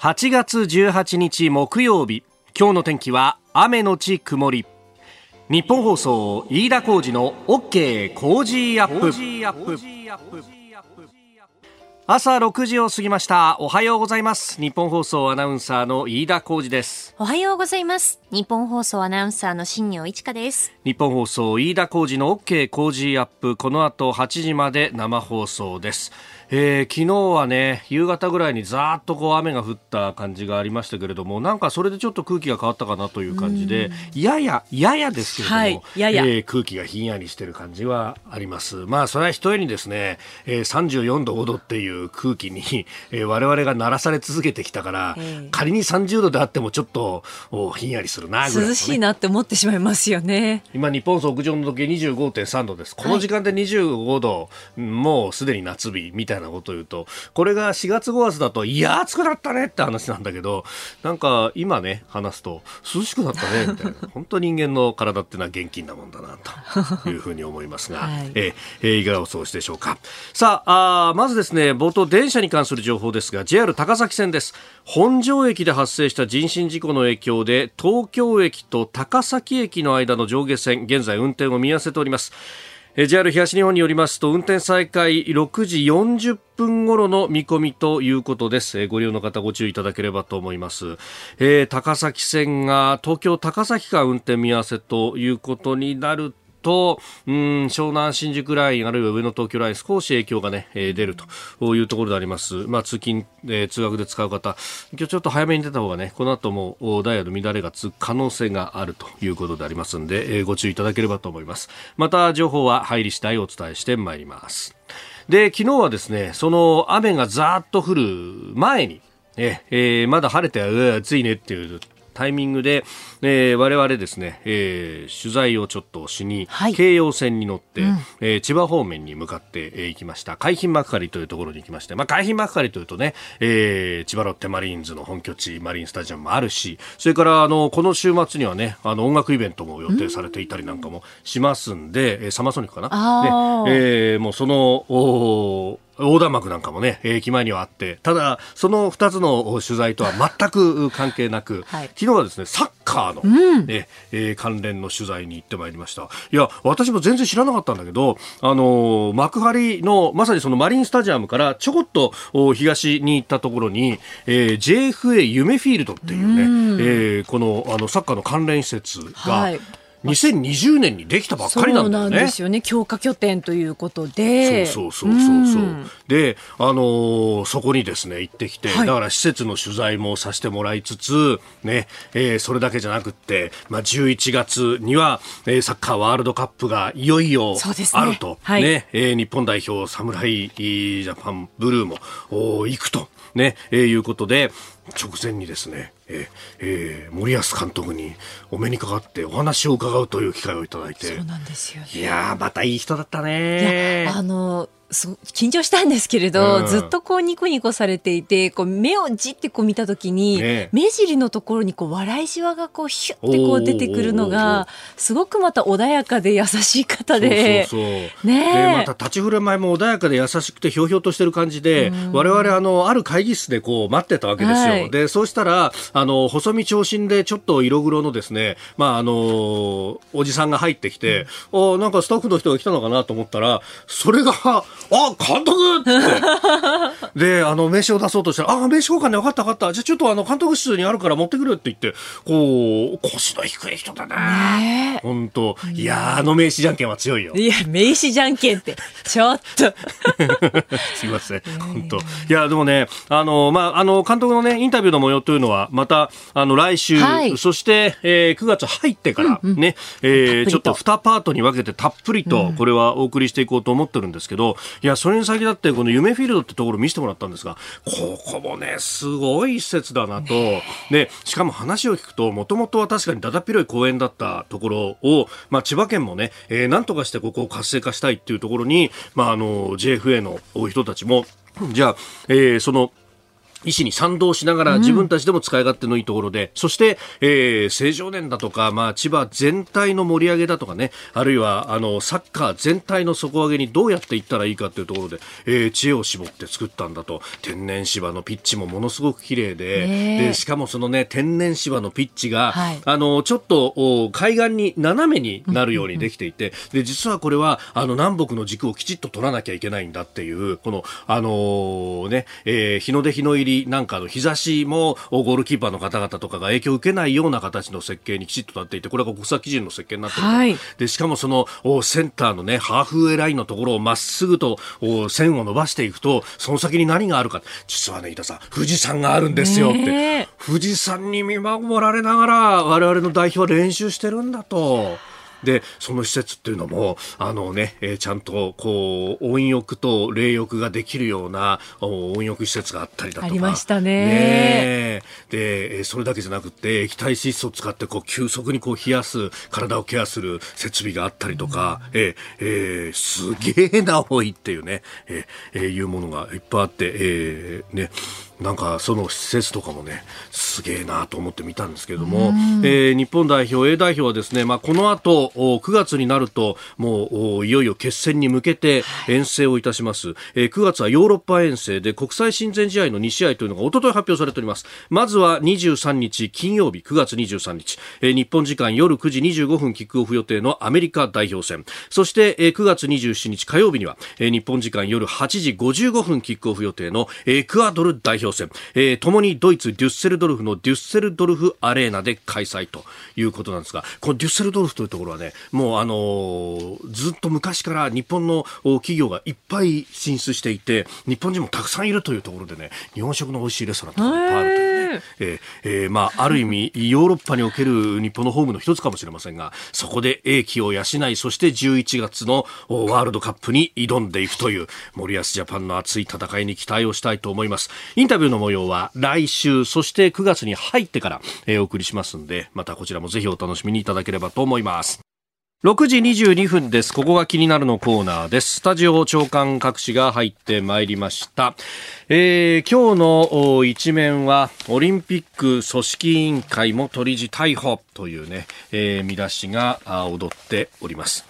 8月18日木曜日。今日の天気は雨のち曇り。日本放送飯田浩二の OK 工事アップ。朝6時を過ぎました。おはようございます。日本放送アナウンサーの飯田浩二です。おはようございます。日本放送アナウンサーの新業一華です。日本放送飯田浩二の OK 工事アップ。この後8時まで生放送ですえー、昨日はね夕方ぐらいにざーっとこう雨が降った感じがありましたけれどもなんかそれでちょっと空気が変わったかなという感じでややややですけれども、はい、やや。えー、空気がひんやりしてる感じはあります。まあそれはひとえにですね、えー、34度5度っていう空気に、えー、我々が鳴らされ続けてきたから、仮に30度であってもちょっとおひんやりするなぐらい、ね、涼しいなって思ってしまいますよね。今日本屋上の時計25.3度です。この時間で25度、はい、もうすでに夏日みたいいなことを言うと、これが4月5月だと、いや、暑くなったねって話なんだけど、なんか今ね、話すと、涼しくなったね、みたいな。本当人間の体ってのは現金なもんだな、というふうに思いますが、はい、えー、いかがお過ごしでしょうか。さああ、まずですね、冒頭電車に関する情報ですが、JR 高崎線です。本庄駅で発生した人身事故の影響で、東京駅と高崎駅の間の上下線、現在運転を見合わせております。JR 東日本によりますと運転再開6時40分頃の見込みということです。ご利用の方ご注意いただければと思います。えー、高崎線が東京高崎間運転見合わせということになると、うん、湘南新宿ライン、あるいは上野東京ライン、少し影響がね、えー、出るというところであります。まあ、通勤、えー、通学で使う方、今日ちょっと早めに出た方がね、この後もダイヤの乱れがつく可能性があるということでありますので、えー、ご注意いただければと思います。また、情報は入り次第お伝えしてまいります。で、昨日はですね、その雨がざーっと降る前に、えー、まだ晴れて暑いねっていうタイミングで、えー、我々ですね、えー、取材をちょっとしに、はい、京葉線に乗って、うん、えー、千葉方面に向かって、えー、行きました。海浜幕張というところに行きまして、まあ、海浜幕張というとね、えー、千葉ロッテマリーンズの本拠地マリンスタジアムもあるしそれからあのこの週末にはねあの音楽イベントも予定されていたりなんかもしますんで、えー、サマーソニックかな、ね。えー、もうそのお横断幕なんかもね、駅前にはあって、ただ、その2つの取材とは全く関係なく、はい、昨日はですね、サッカーの、うん、えー、関連の取材に行ってまいりました。いや、私も全然知らなかったんだけど、あのー、幕張の、まさにそのマリンスタジアムからちょこっと東に行ったところに、えー、JFA 夢フィールドっていうね、うん、えー、この、あの、サッカーの関連施設が、はい2020年にできたばっかりなんだよね。そうなんですよね。強化拠点ということで。そうそうそうそうそう。うん、で、あのー、そこにですね、行ってきて、はい、だから施設の取材もさせてもらいつつ、ね、えー、それだけじゃなくって、まあ、11月には、えー、サッカーワールドカップがいよいよあると。ね、はい、ね、えー、日本代表、侍ジャパンブルーもお行くと。ね、えー、いうことで、直前にですね、えーえー、森保監督にお目にかかってお話を伺うという機会をいただいて。そうなんですよ、ね、いやまたいい人だったねあの緊張したんですけれど、うん、ずっとこうニコニコされていてこう目をじってこう見た時に、ね、目尻のところにこう笑いじわがこうヒュッてこう出てくるのがすごくまた穏やかで優しい方でそうそうねまた立ち振る舞いも穏やかで優しくてひょうひょうとしてる感じで、うん、我々あのある会議室でこう待ってたわけですよ、はい、でそうしたらあの細身長身でちょっと色黒のですねまああのおじさんが入ってきて、うん、おなんかスタッフの人が来たのかなと思ったらそれがあ、監督って。で、あの、名刺を出そうとしたら、あ、名刺交換で分かった分かった。じゃあちょっとあの、監督室にあるから持ってくるって言って、こう、腰の低い人だね。本当いやあの名刺じゃんけんは強いよ。いや、名刺じゃんけんって、ちょっと。すいません。本当いや、でもね、あの、まあ、あの、監督のね、インタビューの模様というのは、また、あの、来週、はい、そして、えー、9月入ってからね、うんうん、えー、ちょっと2パートに分けてたっぷりと、これはお送りしていこうと思ってるんですけど、いや、それに先立ってこの夢フィールドってところを見せてもらったんですが、ここもね、すごい施設だなと。で、しかも話を聞くと、もともとは確かにだだっ広い公園だったところを、まあ、千葉県もね、えー、なんとかしてここを活性化したいっていうところに、まあ、あの、JFA の人たちも、じゃあ、えー、その、意思に賛同しながら自分たちでも使い勝手のいいところで、うん、そして、えー、青少年だとか、まあ、千葉全体の盛り上げだとかね、あるいは、あの、サッカー全体の底上げにどうやっていったらいいかというところで、えー、知恵を絞って作ったんだと、天然芝のピッチもものすごく綺麗で、で、しかもそのね、天然芝のピッチが、はい、あの、ちょっと、海岸に斜めになるようにできていて、で、実はこれは、あの、南北の軸をきちっと取らなきゃいけないんだっていう、この、あのー、ね、えー、日の出日の入りりなんかの日差しもゴールキーパーの方々とかが影響を受けないような形の設計にきちっとなっていてこれが国際基準の設計になっている、はい、でしかもそのセンターのねハーフウェイラインのところをまっすぐと線を伸ばしていくとその先に何があるか。実はね板さん富士山があるんですよって、富士山に見守られながら我々の代表は練習してるんだと。でその施設っていうのもあのね、えー、ちゃんとこう温浴と冷浴ができるような温浴施設があったりだとか。ありましたね。ねでそれだけじゃなくて液体窒素を使ってこう急速にこう冷やす体をケアする設備があったりとか、うん、えー、えー、すげえな多いっていうね、えー、えー、いうものがいっぱいあって、えー、ねなんかその施設とかもねすげえなと思って見たんですけれども、えー、日本代表 A 代表はですね、まあ、この後9月になるともういよいよ決戦に向けて遠征をいたします、えー、9月はヨーロッパ遠征で国際親善試合の2試合というのが一昨日発表されております。まずは23日金曜日9月23日、えー、日本時間夜9時25分キックオフ予定のアメリカ代表戦。そして、えー、9月27日火曜日には、えー、日本時間夜8時55分キックオフ予定のエクアドル代表表戦、えー、ともにドイツ・デュッセルドルフのデュッセルドルフアレーナで開催ということなんですが、このデュッセルドルフというところはね、もうあのー、ずっと昔から日本の企業がいっぱい進出していて、日本人もたくさんいるというところでね、日本食の美味しいレストランとかいっぱいあるというね、えーえー、まあ、ある意味、ヨーロッパにおける日本のホームの一つかもしれませんが、そこで英気を養い、そして11月のワールドカップに挑んでいくという森保ジャパンの熱い戦いに期待をしたいと思います。インタビューの模様は来週、そして9月に入ってから、えー、お送りしますんで、またこちらもぜひお楽しみにいただければと思います。6時22分です。ここが気になるのコーナーです。スタジオ長官各紙が入ってまいりました。えー、今日の一面は、オリンピック組織委員会元理事逮捕というね、えー、見出しが踊っております。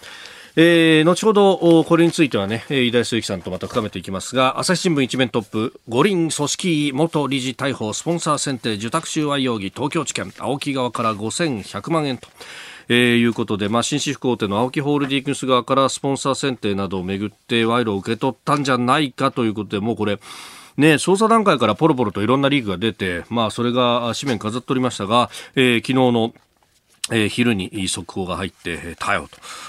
えー、後ほどこれについてはね飯田康之さんとまた深めていきますが朝日新聞一面トップ五輪組織委元理事逮捕スポンサー選定受託収賄容疑東京地検青木側から5100万円とえー、いうことで、まあ、紳士服大手の青木ホールディングス側からスポンサー選定などをめぐって賄賂を受け取ったんじゃないかということでもうこれね、捜査段階からポロポロといろんなリークが出て、まあ、それが紙面飾っておりましたが、えー、昨日のえ、昼に速報が入って逮捕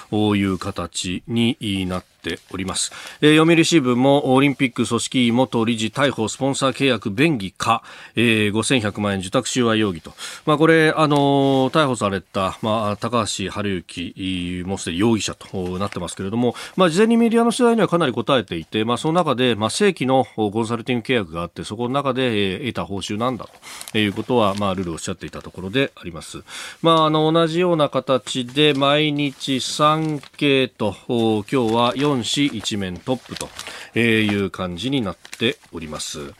という形になってております、えー、読売新聞もオリンピック組織委元理事逮捕スポンサー契約便宜か、えー、5100万円受託収賄容疑と、まあ、これ、あのー、逮捕された、まあ、高橋治之もすでに容疑者となってますけれども、まあ、事前にメディアの取材にはかなり答えていて、まあ、その中で、まあ、正規のコンサルティング契約があってそこの中で、えー、得た報酬なんだということは、まあ、ルールおっしゃっていたところであります。まあ、あの同じような形で毎日産経と今日は4市一面トップという感じになっております。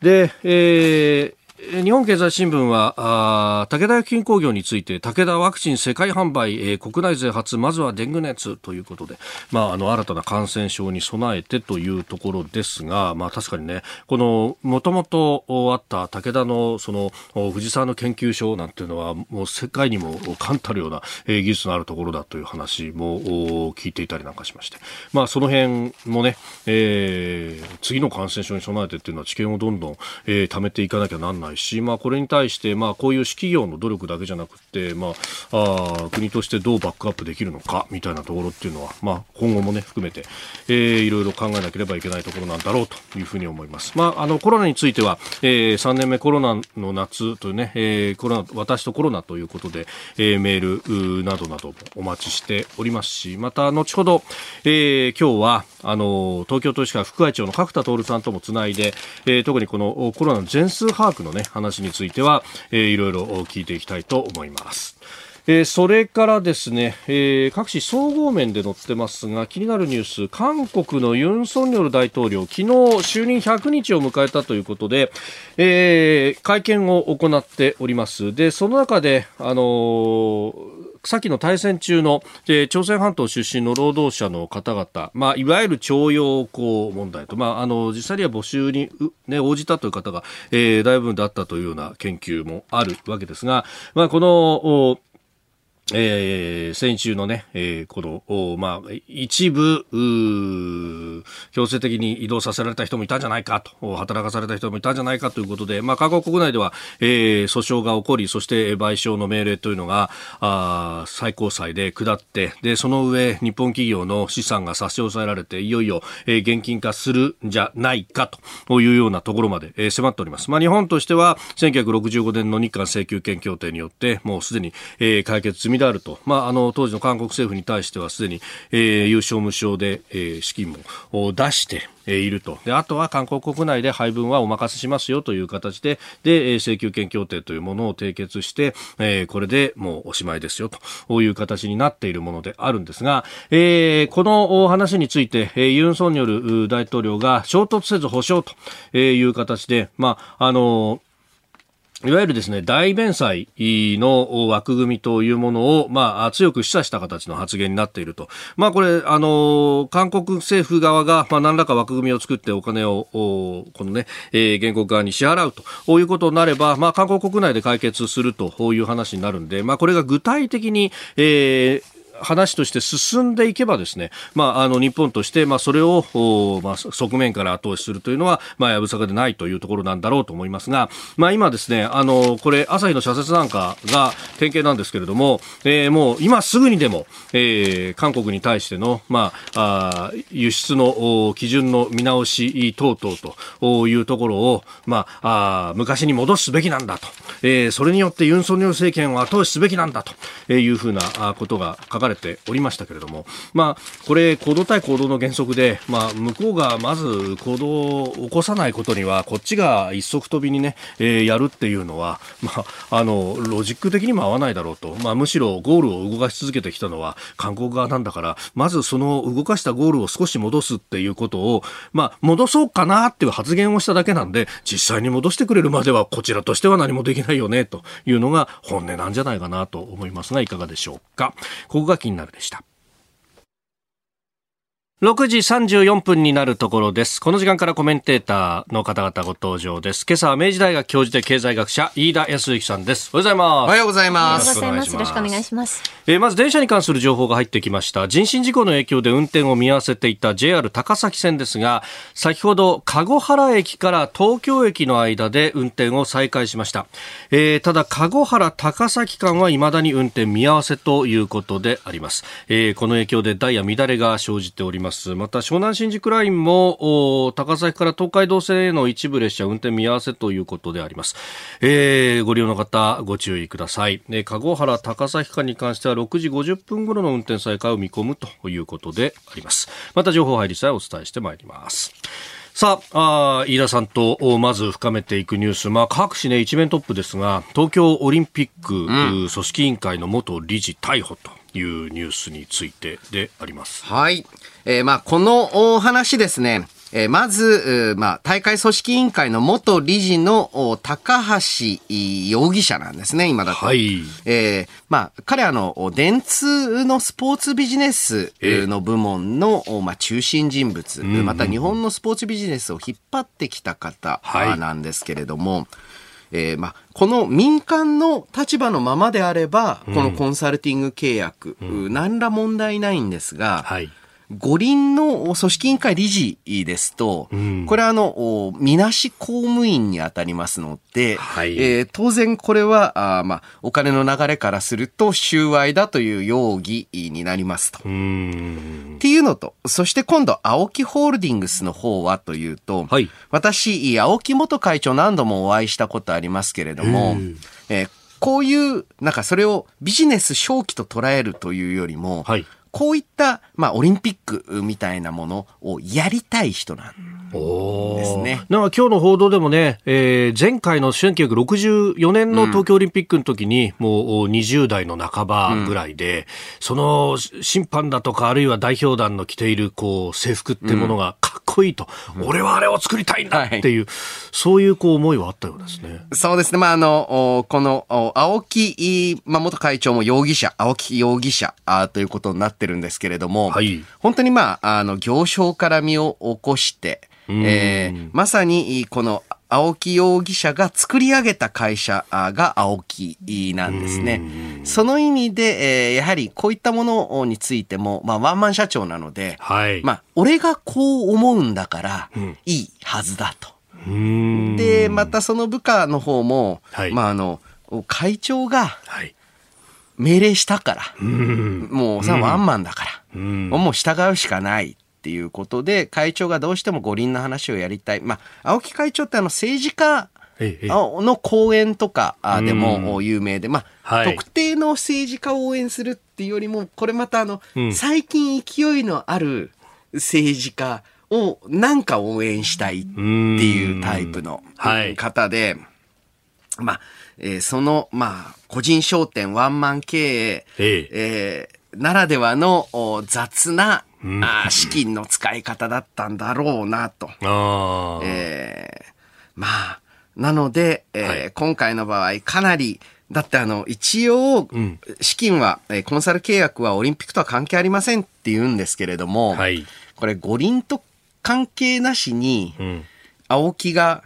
で、えー日本経済新聞はあ武田薬品工業について武田ワクチン世界販売、えー、国内勢初まずはデング熱ということで、まあ、あの新たな感染症に備えてというところですが、まあ、確かにねこのもともとあった武田のその藤沢の研究所なんていうのはもう世界にも冠たるような、えー、技術のあるところだという話も聞いていたりなんかしまして、まあ、その辺もね、えー、次の感染症に備えてっていうのは知見をどんどん、えー、貯めていかなきゃなんないないし、まあ、これに対して、まあ、こういう企業の努力だけじゃなくて、まあ、あ国としてどうバックアップできるのかみたいなところっていうのは、まあ、今後も、ね、含めて、えー、いろいろ考えなければいけないところなんだろうというふうに思います。まあ、あのコロナについては、えー、3年目コロナの夏というね、えー、コロナ私とコロナということで、えー、メールなどなどもお待ちしておりますしまた後ほど、えー、今日はあの東京都医師会副会長の角田徹さんともつないで、えー、特にこのコロナの全数把握の、ね、話については、えー、いろいろ聞いていきたいと思います。えー、それからですね、えー、各紙総合面で載ってますが気になるニュース韓国のユン・ソンニョル大統領昨日就任100日を迎えたということで、えー、会見を行っておりますでその中で、あのー先の対戦中の、えー、朝鮮半島出身の労働者の方々、まあ、いわゆる徴用工問題と、まあ、あの実際には募集に、ね、応じたという方が、えー、大部分だったというような研究もあるわけですが、まあ、このえー、戦中のね、えー、この、まあ、一部、強制的に移動させられた人もいたんじゃないかと、働かされた人もいたんじゃないかということで、まあ、韓国国内では、えー、訴訟が起こり、そして賠償の命令というのが、あ最高裁で下って、で、その上、日本企業の資産が差し押さえられて、いよいよ、えー、現金化するんじゃないかというようなところまで、えー、迫っております。まあ、日本としては、1965年の日韓請求権協定によって、もうすでに、えー、解決済みであると、まあ、あの当時の韓国政府に対してはすでに、えー、有償無償で、えー、資金も出していると。であとは韓国国内で配分はお任せしますよという形でで請求権協定というものを締結して、えー、これでもうおしまいですよと。いう形になっているものであるんですが、えー、この話について、えー、ユン・ソンニョル大統領が衝突せず保証という形で、まああのいわゆるですね、大弁済の枠組みというものを、まあ、強く示唆した形の発言になっていると。まあ、これ、あの、韓国政府側が、まあ、何らか枠組みを作ってお金を、このね、えー、原告側に支払うということになれば、まあ、韓国国内で解決するという話になるんで、まあ、これが具体的に、えー、話として進んでいけばですね、まあ、あの日本として、まあ、それを、まあ、側面から後押しするというのは、まあ、やぶさかでないというところなんだろうと思いますが、まあ、今ですね、あのこれ朝日の社説なんかが典型なんですけれども、えー、もう今すぐにでも、えー、韓国に対しての、まあ、あ輸出の基準の見直し等々というところを、まあ、あ昔に戻すべきなんだと、えー、それによってユン・ソンニョル政権を後押しすべきなんだというふうなことが書かれておりましたけれども、まあ、これ、行動対行動の原則で、まあ、向こうがまず行動を起こさないことには、こっちが一足飛びにね、えー、やるっていうのは、まあ、あの、ロジック的にも合わないだろうと、まあ、むしろゴールを動かし続けてきたのは韓国側なんだから、まずその動かしたゴールを少し戻すっていうことを、まあ、戻そうかなっていう発言をしただけなんで、実際に戻してくれるまでは、こちらとしては何もできないよね、というのが本音なんじゃないかなと思いますが、いかがでしょうか。ここがになるでした。6時34分になるところです。この時間からコメンテーターの方々ご登場です。今朝は明治大学教授で経済学者、飯田康之さんです。おはようございます。おはようございます。よろしくお願いします。えー、まず電車に関する情報が入ってきました。人身事故の影響で運転を見合わせていた JR 高崎線ですが、先ほど籠原駅から東京駅の間で運転を再開しました。えー、ただ、籠原高崎間は未だに運転見合わせということであります。えー、この影響でダイヤ乱れが生じております。ます。また、湘南新宿ラインも、高崎から東海道線への一部列車運転見合わせということであります。えー、ご利用の方、ご注意ください。え籠原高崎間に関しては6時50分頃の運転再開を見込むということであります。また情報入り次第お伝えしてまいります。さああ、飯田さんとまず深めていくニュース、まあ、各紙ね、一面トップですが、東京オリンピック、うん、組織委員会の元理事逮捕というニュースについてであります。はい。えー、まあ、このお話ですね、えー、まず、まあ、大会組織委員会の元理事の高橋容疑者なんですね、今だと。はい。えー、まあ、彼あの、電通のスポーツビジネスの部門の、まあ、中心人物、また日本のスポーツビジネスを引っ張ってきた方なんですけれども、はいえー、まあ、この民間の立場のままであれば、このコンサルティング契約、うん、何ら問題ないんですが、はい五輪の組織委員会理事ですと、うん、これはあの、みなし公務員に当たりますので、はい、えー、当然これは、あまあ、お金の流れからすると収賄だという容疑になりますと。っていうのと、そして今度、青木ホールディングスの方はというと、はい、私、青木元会長何度もお会いしたことありますけれども、えー、こういう、なんかそれをビジネス正気と捉えるというよりも、はいこういった、まあ、オリンピックみたいなものをやりたい人なんですね。なんか今日の報道でもね、えー、前回の1964年の東京オリンピックの時に、もう20代の半ばぐらいで、うん、その審判だとか、あるいは代表団の着ているこう制服ってものがかっこいいと、うん、俺はあれを作りたいんだっていう、はい、そういうこう思いはあったようですね。そうですね。まあ、あの、この、青木、まあ、元会長も容疑者、青木容疑者あということになってるんですけれども、はい、本当にまあ、あの、行商から身を起こして、えー、まさにこの青木容疑者が作り上げた会社が青木なんですね。その意味で、えー、やはりこういったものについても、まあ、ワンマン社長なので、はい、まあ、俺がこう思うんだからいいはずだと。で、またその部下の方も、はい、まあ、あの、会長が命令したから、もうさ、ワンマンだから、もう従うしかないっていうことで、会長がどうしても五輪の話をやりたい。まあ、青木会長ってあの政治家の講演とかでも有名で、まあ、はい、特定の政治家を応援するっていうよりも、これまたあの、うん、最近勢いのある政治家をなんか応援したいっていうタイプの方で、まあ、えー、その、まあ、個人商店ワンマン経営、ええ。ー、ならではの雑なあ資金の使い方だったんだろうなと。えー、まあ、なので、えーはい、今回の場合かなり、だってあの、一応、資金は、うん、コンサル契約はオリンピックとは関係ありませんって言うんですけれども、はい、これ五輪と関係なしに、青木が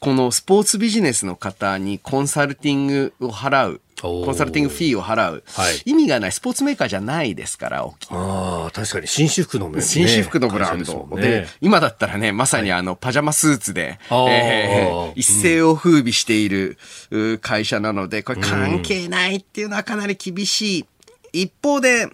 このスポーツビジネスの方にコンサルティングを払うコンサルティングフィーを払う、はい、意味がないスポーツメーカーじゃないですから、ああ、確かに紳士服の、ね、紳士服のブランド。で、ね、今だったらね、まさにあの、パジャマスーツで、えー、一世を風靡している会社なので、これ関係ないっていうのはかなり厳しい。一方で、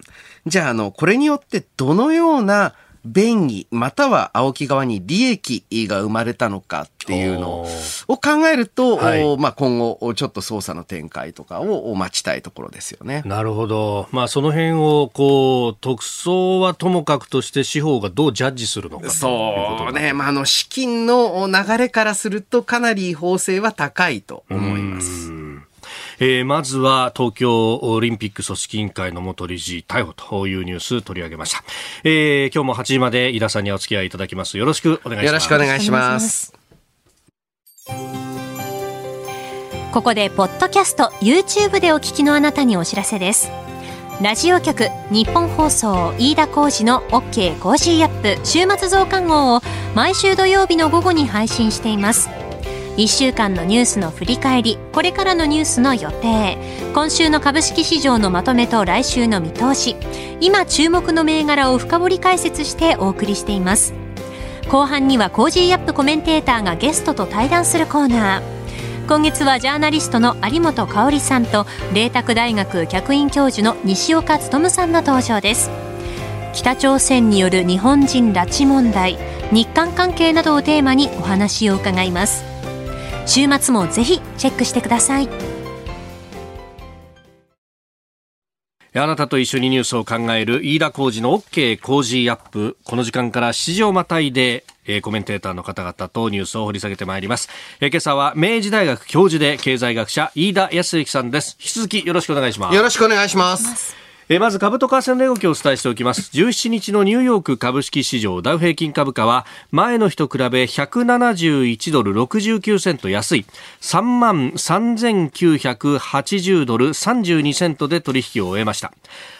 じゃあ、あの、これによってどのような便宜、または青木側に利益が生まれたのかっていうのを考えると、はい、まあ今後、ちょっと捜査の展開とかを待ちたいところですよね。なるほど。まあその辺を、こう、特捜はともかくとして司法がどうジャッジするのかそうね。まああの資金の流れからするとかなり違法性は高いと思います。えー、まずは東京オリンピック組織委員会の元理事逮捕というニュース取り上げました、えー、今日も8時まで飯田さんにお付き合いいただきます。よろしくお願いします。よろしくお願いします。ここでポッドキャスト YouTube でお聞きのあなたにお知らせです。ラジオ局ニッポン放送飯田浩司の OK コージーアップ週末増刊号を毎週土曜日の午後に配信しています。1週間のニュースの振り返りこれからのニュースの予定。今週の株式市場のまとめと来週の見通し。今注目の銘柄を深掘り解説してお送りしています。後半には Cozy up!コメンテーターがゲストと対談するコーナー。今月はジャーナリストの有本香さんと麗澤大学客員教授の西岡力さんの登場です。北朝鮮による日本人拉致問題日韓関係などをテーマにお話を伺います。週末もぜひチェックしてくださいあなたと一緒にニュースを考える飯田浩二の OK 工事アップ。この時間から7時をまたいで、えー、コメンテーターの方々とニュースを掘り下げてまいります。えー、今朝は明治大学教授で経済学者飯田康之さんです。引き続きよろしくお願いします。よろしくお願いします。えまず株と為替の値動きをお伝えしておきます。17日のニューヨーク株式市場ダウ平均株価は前の日と比べ171ドル69セント安い。3万3980ドル32セントで取引を終えました。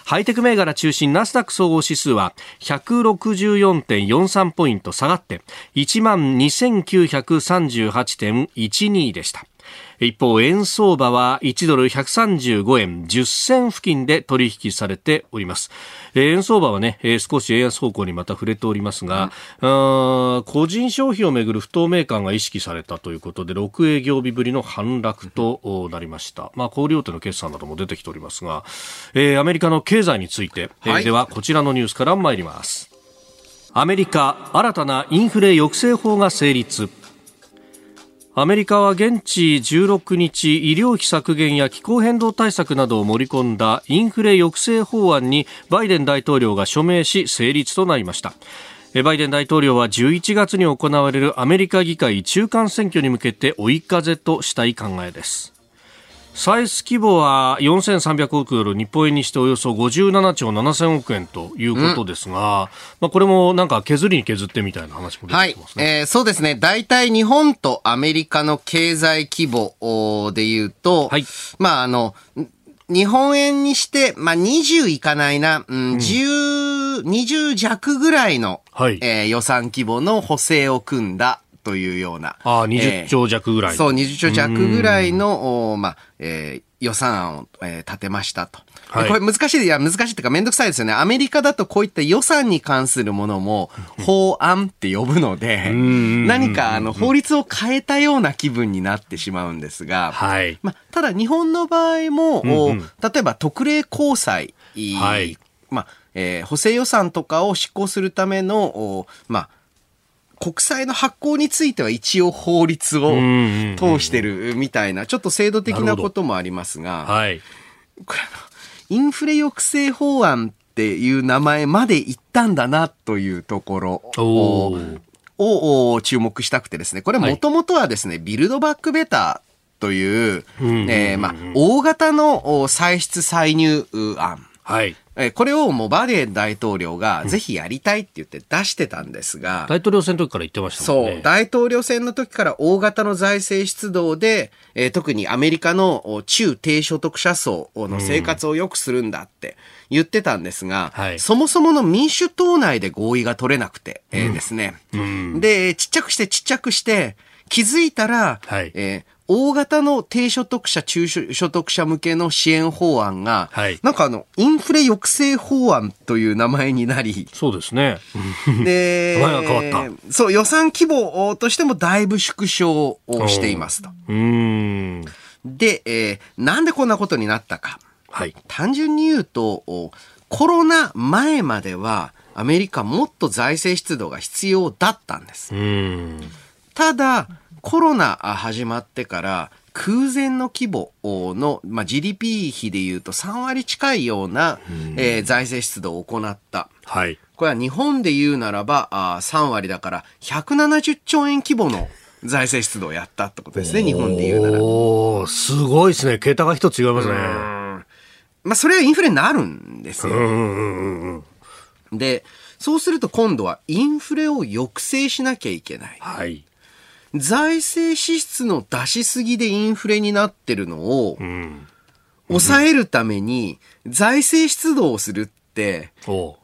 ハイテク銘柄中心ナスダック総合指数は164.43ポイント下がって1万2938.12でした。一方、円相場は1ドル135円10銭付近で取引されております。円相場はね、少し円安方向にまた触れておりますが、うん、個人消費をめぐる不透明感が意識されたということで、6営業日ぶりの反落となりました。まあ、小売大手の決算なども出てきておりますが、えー、アメリカの経済について、はい、ではこちらのニュースから参ります。アメリカ、新たなインフレ抑制法が成立。アメリカは現地16日医療費削減や気候変動対策などを盛り込んだインフレ抑制法案にバイデン大統領が署名し成立となりました。バイデン大統領は11月に行われるアメリカ議会中間選挙に向けて追い風としたい考えです。歳出規模は4300億ドル、日本円にしておよそ57兆7000億円ということですが、まあ、これもなんか削りに削ってみたいな話も出てきますね。はい、えー、そうですね。大体日本とアメリカの経済規模で言うと、はい、まああの、日本円にして、まあ、20いかないな、うん、10、20弱ぐらいの、はい、えー、予算規模の補正を組んだというような。ああ、20兆弱ぐらい、えー、そう、20兆弱ぐらいの、まあ、えー、予算案を、えー、立てましたと。はい、これ難しい、いや、難しいっていうかめんどくさいですよね。アメリカだとこういった予算に関するものも法案って呼ぶので、何かあの法律を変えたような気分になってしまうんですが、はい、まあ、ただ日本の場合も、うんうん、例えば特例公債、はい、まあ、えー、補正予算とかを執行するための、まあ、国債の発行については一応法律を通してるみたいな、ちょっと制度的なこともありますが、はい、これインフレ抑制法案っていう名前までいったんだなというところを、を注目したくてですね、これもともとはですね、はい、ビルドバックベターという、えまあ、大型の歳出歳入案。はい。えこれをもうバデン大統領がぜひやりたいって言って出してたんですが、大統領選の時から言ってましたもんね。そう、大統領選の時から大型の財政出動で、えー、特にアメリカの中低所得者層の生活を良くするんだって言ってたんですが、うんはい、そもそもの民主党内で合意が取れなくて、えー、ですね、うん、で、ちっちゃくしてちっちゃくして、気づいたら、はい、えー、大型の低所得者、中所得者向けの支援法案が、はい、なんかあの、インフレ抑制法案という名前になり、そうですね。で、名前が変わった。そう、予算規模としてもだいぶ縮小をしていますと。で、えー、なんでこんなことになったか。はい。単純に言うと、コロナ前までは、アメリカもっと財政出動が必要だったんです。ただ、コロナ始まってから空前の規模の、まあ、GDP 比でいうと3割近いような、えー、財政出動を行った。はい。これは日本で言うならばあ3割だから170兆円規模の財政出動をやったってことですね、日本で言うなら。おすごいですね。桁が一つ違いますね。まあ、それはインフレになるんですよ。で、そうすると今度はインフレを抑制しなきゃいけない。はい。財政支出の出しすぎでインフレになってるのを、抑えるために財政出動をするって、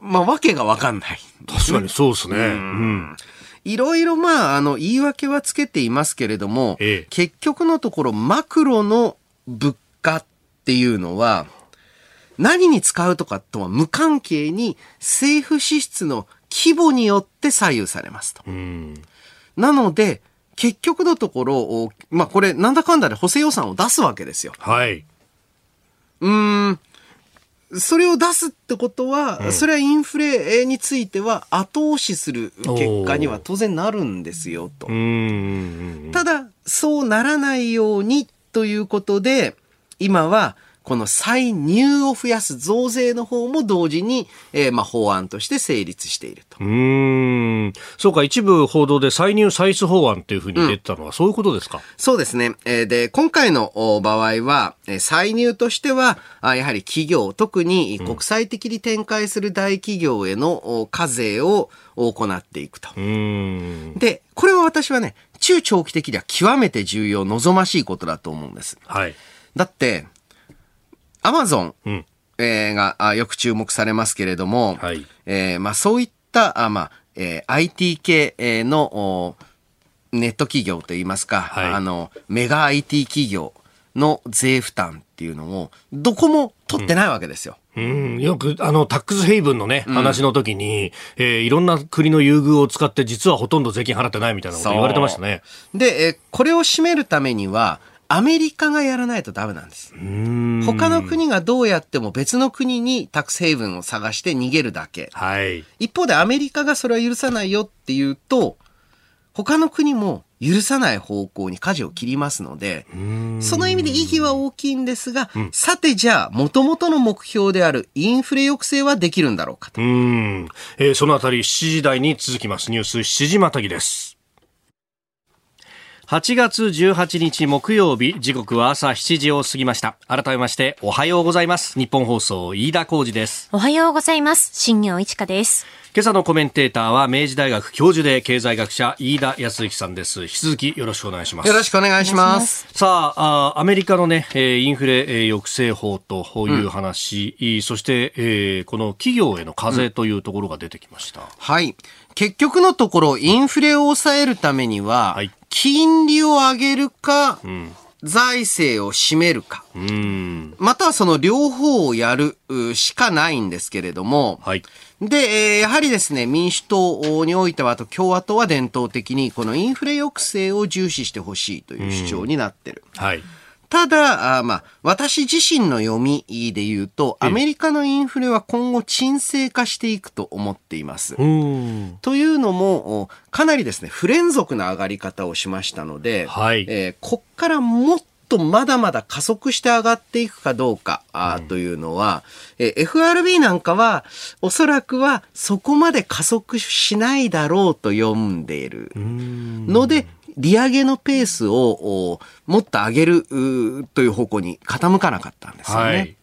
まあ、わけがわかんない。確かにそうですね。うん。いろいろまあ、あの、言い訳はつけていますけれども、ええ、結局のところマクロの物価っていうのは、何に使うとかとは無関係に政府支出の規模によって左右されますと。なので、結局のところ、まあこれ、なんだかんだで補正予算を出すわけですよ。はい。うん。それを出すってことは、うん、それはインフレについては後押しする結果には当然なるんですよと。ただ、そうならないようにということで、今はこの歳入を増やす増税の方も同時に、えー、まあ法案として成立していると。うん。そうか、一部報道で歳入歳出法案というふうに出たのは、そういうことですか？そうですね。えー、で、今回の場合は、えー、歳入としては、あやはり企業、特に国際的に展開する大企業への課税を行っていくと。で、これは私はね、中長期的には極めて重要、望ましいことだと思うんです。はい。だって、アマゾン、えー、がよく注目されますけれども、はい、えー、まあ、そういったあ、まあえー、IT 系のネット企業といいますか、はい、あのメガ IT 企業の税負担っていうのをどこも取ってないわけですよ。うん、よく、あの、タックスヘイブンのね、話の時に、うん、えー、いろんな国の優遇を使って、実はほとんど税金払ってないみたいなこと言われてましたね。で、えー、これを占めるためには、アメリカがやらないとダメなんです。他の国がどうやっても別の国にタックスヘイブンを探して逃げるだけ。はい。一方でアメリカがそれは許さないよっていうと、他の国も許さない方向に舵を切りますので、その意味で意義は大きいんですが、うん、さてじゃあ、もともとの目標であるインフレ抑制はできるんだろうかと。うん、えー、そのあたり7時台に続きます。ニュース7時またぎです。8月18日木曜日、時刻は朝7時を過ぎました。改めまして、おはようございます。日本放送、飯田浩二です。おはようございます。新業一華です。今朝のコメンテーターは明治大学教授で経済学者飯田康之さんです。引き続きよろしくお願いします。よろしくお願いします。さあ、あアメリカのね、インフレ抑制法という話、うん、そして、えー、この企業への課税というところが出てきました。うん、はい。結局のところ、インフレを抑えるためには、はい、金利を上げるか、うん。財政を占めるか、またはその両方をやるしかないんですけれども、はい、で、えー、やはりですね、民主党においては、あと共和党は伝統的にこのインフレ抑制を重視してほしいという主張になってる。はい。ただ、あまあ、私自身の読みで言うと、アメリカのインフレは今後沈静化していくと思っています。というのも、かなりですね、不連続な上がり方をしましたので、はい、えー、こっからもっとまだまだ加速して上がっていくかどうか、あというのは、え FRB なんかはおそらくはそこまで加速しないだろうと読んでいるので、利上げのペースをもっと上げるという方向に傾かなかったんですよね。はい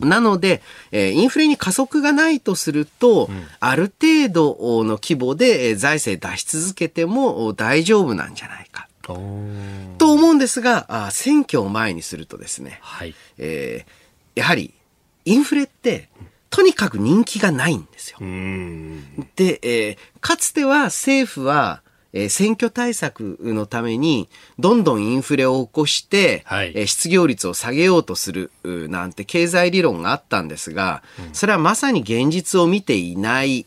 なので、えー、インフレに加速がないとすると、うん、ある程度の規模で財政出し続けても大丈夫なんじゃないか。と思うんですがあ、選挙を前にするとですね、はいえー、やはりインフレって、とにかく人気がないんですよ。で、えー、かつては政府は、えー、選挙対策のために、どんどんインフレを起こして、はい、えー、失業率を下げようとする、なんて経済理論があったんですが、うん、それはまさに現実を見ていない、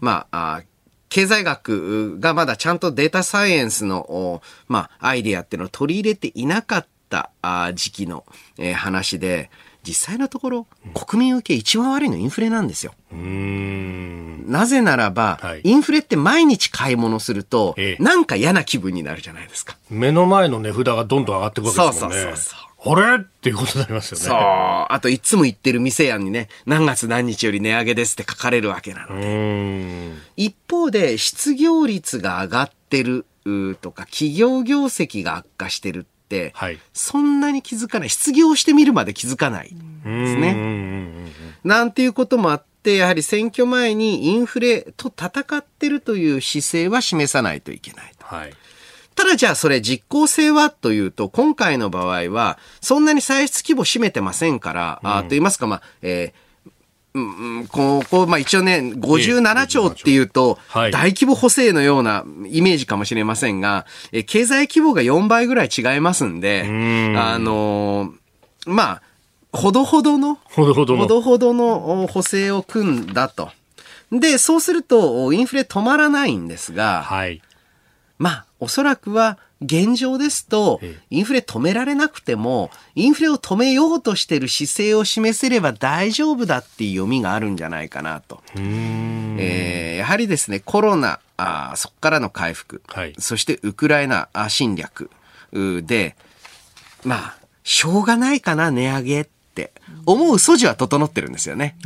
まあ、経済学がまだちゃんとデータサイエンスの、まあ、アイデアっていうのを取り入れていなかった時期の、えー、話で、実際のところ、国民受け一番悪いのインフレなんですよ。なぜならば、はい、インフレって毎日買い物すると、ええ、なんか嫌な気分になるじゃないですか。目の前の値札がどんどん上がってくるわけですもんね。そうそうそうあれ？っていうことになりますよね。そう。あと、いつも言ってる店屋にね、何月何日より値上げですって書かれるわけなので。一方で、失業率が上がってるとか、企業業績が悪化してるって、はい、そんなに気づかない。失業してみるまで気づかないですね。なんていうこともあって、やはり選挙前にインフレと戦ってるという姿勢は示さないといけない。はいただじゃあそれ実効性はというと、今回の場合は、そんなに歳出規模占めてませんから、うん、あと言いますか、まあ、えー、うん、ここ、まあ一応ね、57兆っていうと、大規模補正のようなイメージかもしれませんが、え経済規模が4倍ぐらい違いますんで、んあのー、まあ、ほどほどの、ほどほどの、ほどほどの補正を組んだと。で、そうすると、インフレ止まらないんですが、はい。まあ、おそらくは現状ですと、インフレ止められなくても、インフレを止めようとしている姿勢を示せれば大丈夫だっていう読みがあるんじゃないかなと。えー、やはりですね、コロナ、あそこからの回復、はい、そしてウクライナ侵略。で、まあ、しょうがないかな、値上げって。思う素地は整ってるんですよね。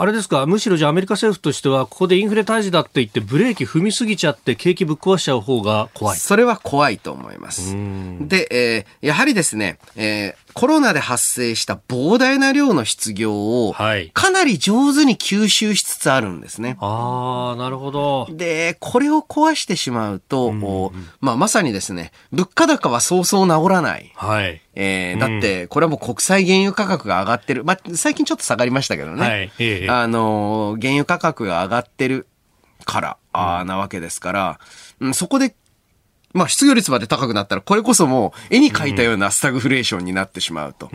あれですか、むしろじゃあアメリカ政府としては、ここでインフレ退治だって言って、ブレーキ踏みすぎちゃって、景気ぶっ壊しちゃう方が怖い。それは怖いと思います。で、えー、やはりですね、えー、コロナで発生した膨大な量の失業を、かなり上手に吸収しつつあるんですね。ああ、なるほど。で、これを壊してしまうと、うんうん、まあ、まさにですね、物価高はそうそう治らない。はい。えー、だって、これはもう国際原油価格が上がってる。まあ、最近ちょっと下がりましたけどね。はい。えー、あの原油価格が上がってるから、あなわけですから、うん、そこでまあ、失業率まで高くなったら、これこそもう絵に描いたようなスタグフレーションになってしまうと。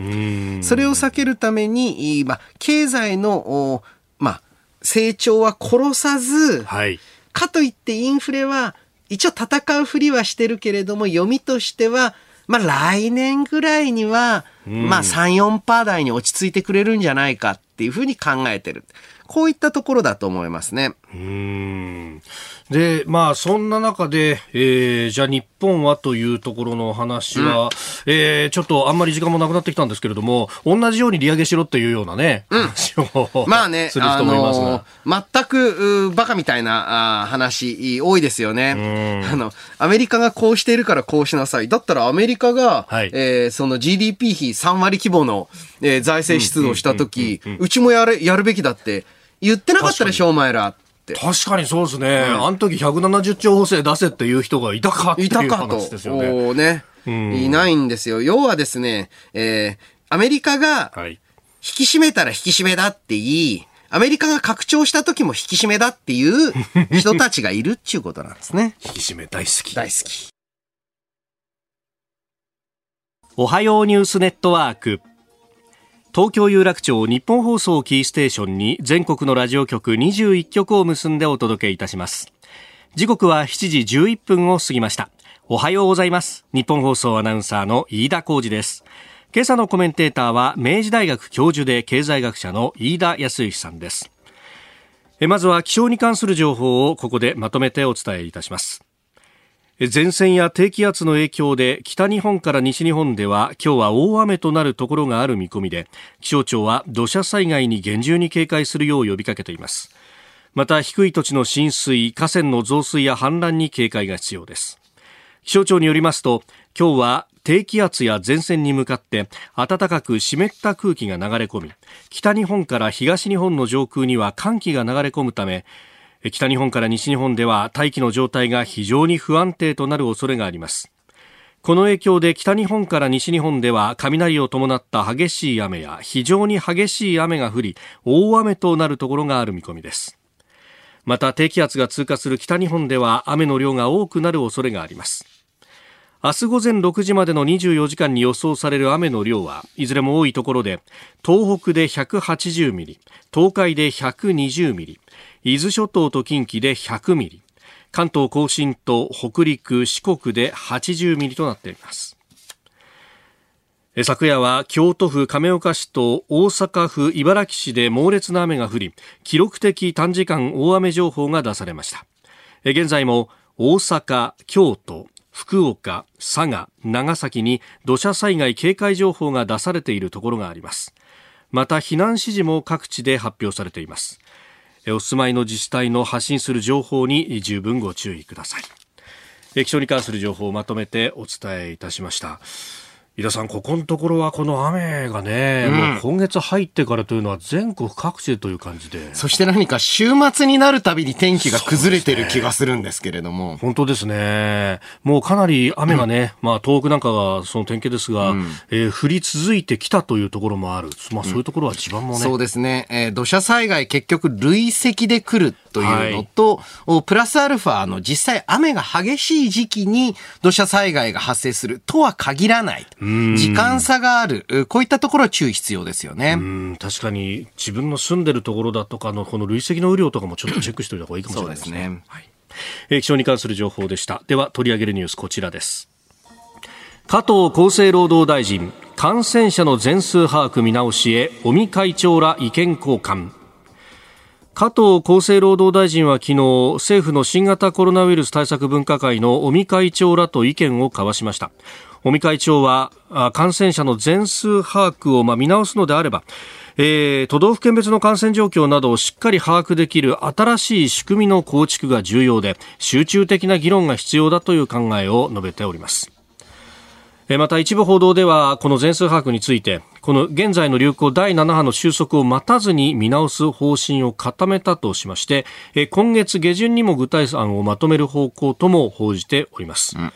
それを避けるために、まあ、経済の、まあ、成長は殺さず、はい、かといってインフレは、一応戦うふりはしてるけれども、読みとしては、まあ、来年ぐらいには、まあ3、4%台に落ち着いてくれるんじゃないかっていうふうに考えてる。こういったところだと思いますね。うんで、まあ、そんな中で、えー、じゃあ日本はというところの話は、うん、えー、ちょっとあんまり時間もなくなってきたんですけれども、同じように利上げしろっていうようなね、うん、話を、まあね、する人もいますが。あのー、全く、バカみたいなあ話、多いですよね。あの、アメリカがこうしているからこうしなさい。だったらアメリカが、はい、えー、その GDP 比3割規模の、えー、財政出動したとき、うちもやる、やるべきだって言ってなかったでしょ、お前ら。って確かにそうですね、うん、あの時170兆補正出せっていう人がいたかっていう話ですよね。いたかと、ね、うん、いないんですよ。要はですね、えー、アメリカが引き締めたら引き締めだって言い、アメリカが拡張した時も引き締めだっていう 人たちがいるっていうことなんですね。引き締め大好き。大好き。おはようニュースネットワーク。東京有楽町日本放送キーステーションに全国のラジオ局21局を結んでお届けいたします。時刻は7時11分を過ぎました。おはようございます。日本放送アナウンサーの飯田浩二です。今朝のコメンテーターは明治大学教授で経済学者の飯田康之さんです。まずは気象に関する情報をここでまとめてお伝えいたします。前線や低気圧の影響で北日本から西日本では今日は大雨となるところがある見込みで気象庁は土砂災害に厳重に警戒するよう呼びかけています。また低い土地の浸水河川の増水や氾濫に警戒が必要です。気象庁によりますと今日は低気圧や前線に向かって暖かく湿った空気が流れ込み北日本から東日本の上空には寒気が流れ込むため北日本から西日本では大気の状態が非常に不安定となる恐れがあります。この影響で北日本から西日本では雷を伴った激しい雨や非常に激しい雨が降り大雨となるところがある見込みです。また低気圧が通過する北日本では雨の量が多くなる恐れがあります。明日午前6時までの24時間に予想される雨の量はいずれも多いところで東北で180ミリ東海で120ミリ伊豆諸島と近畿で100ミリ関東甲信と北陸四国で80ミリとなっています。昨夜は京都府亀岡市と大阪府茨木市で猛烈な雨が降り記録的短時間大雨情報が出されました。現在も大阪、京都、福岡、佐賀、長崎に土砂災害警戒情報が出されているところがあります。また避難指示も各地で発表されています。お住まいの自治体の発信する情報に十分ご注意ください。気象に関する情報をまとめてお伝えいたしました。井田さん、ここのところはこの雨がね、うん、もう今月入ってからというのは全国各地でという感じで。そして何か週末になるたびに天気が崩れてる気がするんですけれども。ね、本当ですね。もうかなり雨がね、うん、まあ東北なんかがその典型ですが、うん、えー、降り続いてきたというところもある。まあそういうところは地盤もね。そうですね。えー、土砂災害結局累積で来るというのと、はい、プラスアルファの実際雨が激しい時期に土砂災害が発生するとは限らない。時間差がある、こういったところは注意必要ですよね。確かに自分の住んでるところだとかのこの累積の雨量とかもちょっとチェックしておいた方がいいかもしれないですね。すねはいえー、気象に関する情報でした。では取り上げるニュースこちらです。加藤厚生労働大臣、感染者の全数把握見直しへ尾身会長ら意見交換。加藤厚生労働大臣は昨日政府の新型コロナウイルス対策分科会の尾身会長らと意見を交わしました。尾身会長は感染者の全数把握をま見直すのであればえー、都道府県別の感染状況などをしっかり把握できる新しい仕組みの構築が重要で集中的な議論が必要だという考えを述べております。また一部報道ではこの全数把握についてこの現在の流行第7波の収束を待たずに見直す方針を固めたとしまして今月下旬にも具体案をまとめる方向とも報じております、うん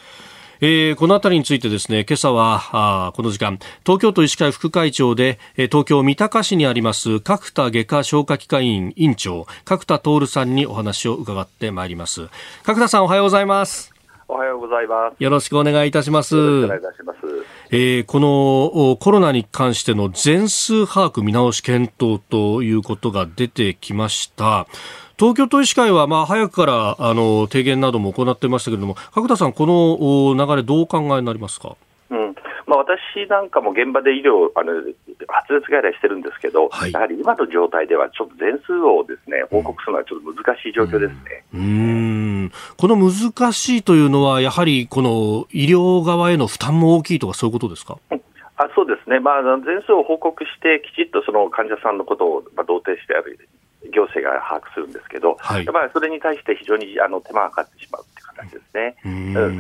えー、このあたりについてですね今朝はあこの時間東京都医師会副会長で、えー、東京三鷹市にあります角田外科消化器科医院院長角田徹さんにお話を伺ってまいります角田さんおはようございますおはようございます。よろしくお願いいたします。お願いいたします。えー、このコロナに関しての全数把握見直し検討ということが出てきました。東京都医師会はまあ早くからあの提言なども行ってましたけれども、角田さん、この流れ、どうお考えになりますか？うんまあ、私なんかも現場で医療、あの発熱外来してるんですけど、はい、やはり今の状態では、ちょっと全数をですね報告するのはちょっと難しい状況ですね。うん、この難しいというのは、やはりこの医療側への負担も大きいとか、そういうことですか？あそうですね、まあ、全数を報告して、きちっとその患者さんのことを、まあ、同定してある行政が把握するんですけど、はい、やっぱりそれに対して非常にあの手間がかかってしまうという形ですね、うん。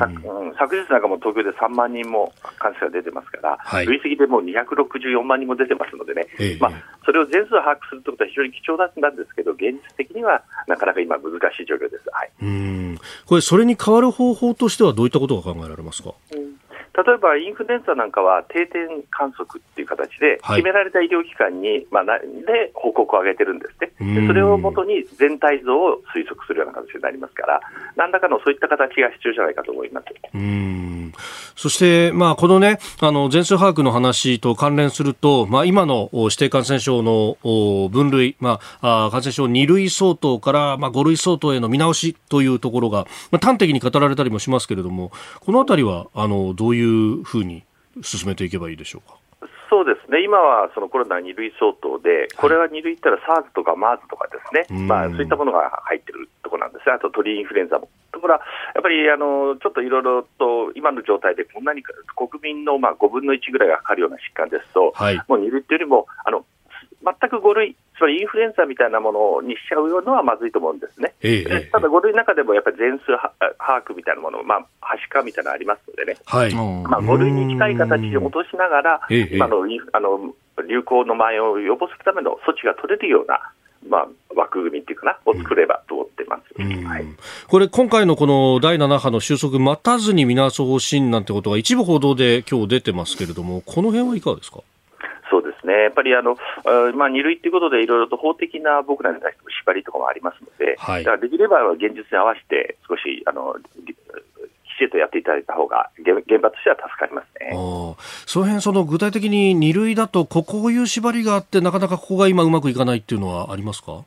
昨日なんかも東京で3万人も感染が出てますから、はい、累積でもう264万人も出てますのでね、えまあ、それを全数把握するということは非常に貴重なんですけど、現実的にはなかなか今、難しい状況です。はい、うん。これ、それに変わる方法としては、どういったことが考えられますか？うん例えばインフルエンザなんかは定点観測っていう形で、決められた医療機関に、まあ、で報告を上げてるんですね。で、それをもとに全体像を推測するような形になりますから、何らかのそういった形が必要じゃないかと思います。うん。そして、まあ、このね、あの全数把握の話と関連すると、まあ、今の指定感染症の分類、まあ、感染症2類相当から、まあ、5類相当への見直しというところが、まあ、端的に語られたりもしますけれども、このあたりはあのどういういうふうに進めていけばいいでしょうか？そうですね、今はそのコロナ2類相当で、これは2類いったら SARS とか MERS とかですね、まあ、そういったものが入ってるところなんです。あと鳥インフルエンザも。ところが、やっぱりあのちょっといろいろと今の状態でこんなに国民のまあ5分の1ぐらいがかかるような疾患ですと、はい、もう2類っていうよりも、あの全く5類、つまりインフルエンザみたいなものにしちゃうのはまずいと思うんですね。ええ、ただ、5類の中でもやっぱり全数把握みたいなもの、まあ、はしかみたいなのありますのでね、はい。まあ、5類に近い形に落としながら、今のあの流行の蔓延を予防するための措置が取れるような、まあ、枠組みっていうかな、を作ればと思ってます、はい、これ、今回のこの第7波の収束待たずに見直す方針なんてことが一部報道で今日出てますけれども、この辺はいかがですか？ね、やっぱりあの、まあ、2類ということで、いろいろと法的な僕らに対しても縛りとかもありますので、はい、だからできれば現実に合わせて、少しあのきちんとやっていただいた方が、現場としては助かりますね。その辺その具体的に2類だと、こういう縛りがあって、なかなかここが今、うまくいかないっていうのはありますか？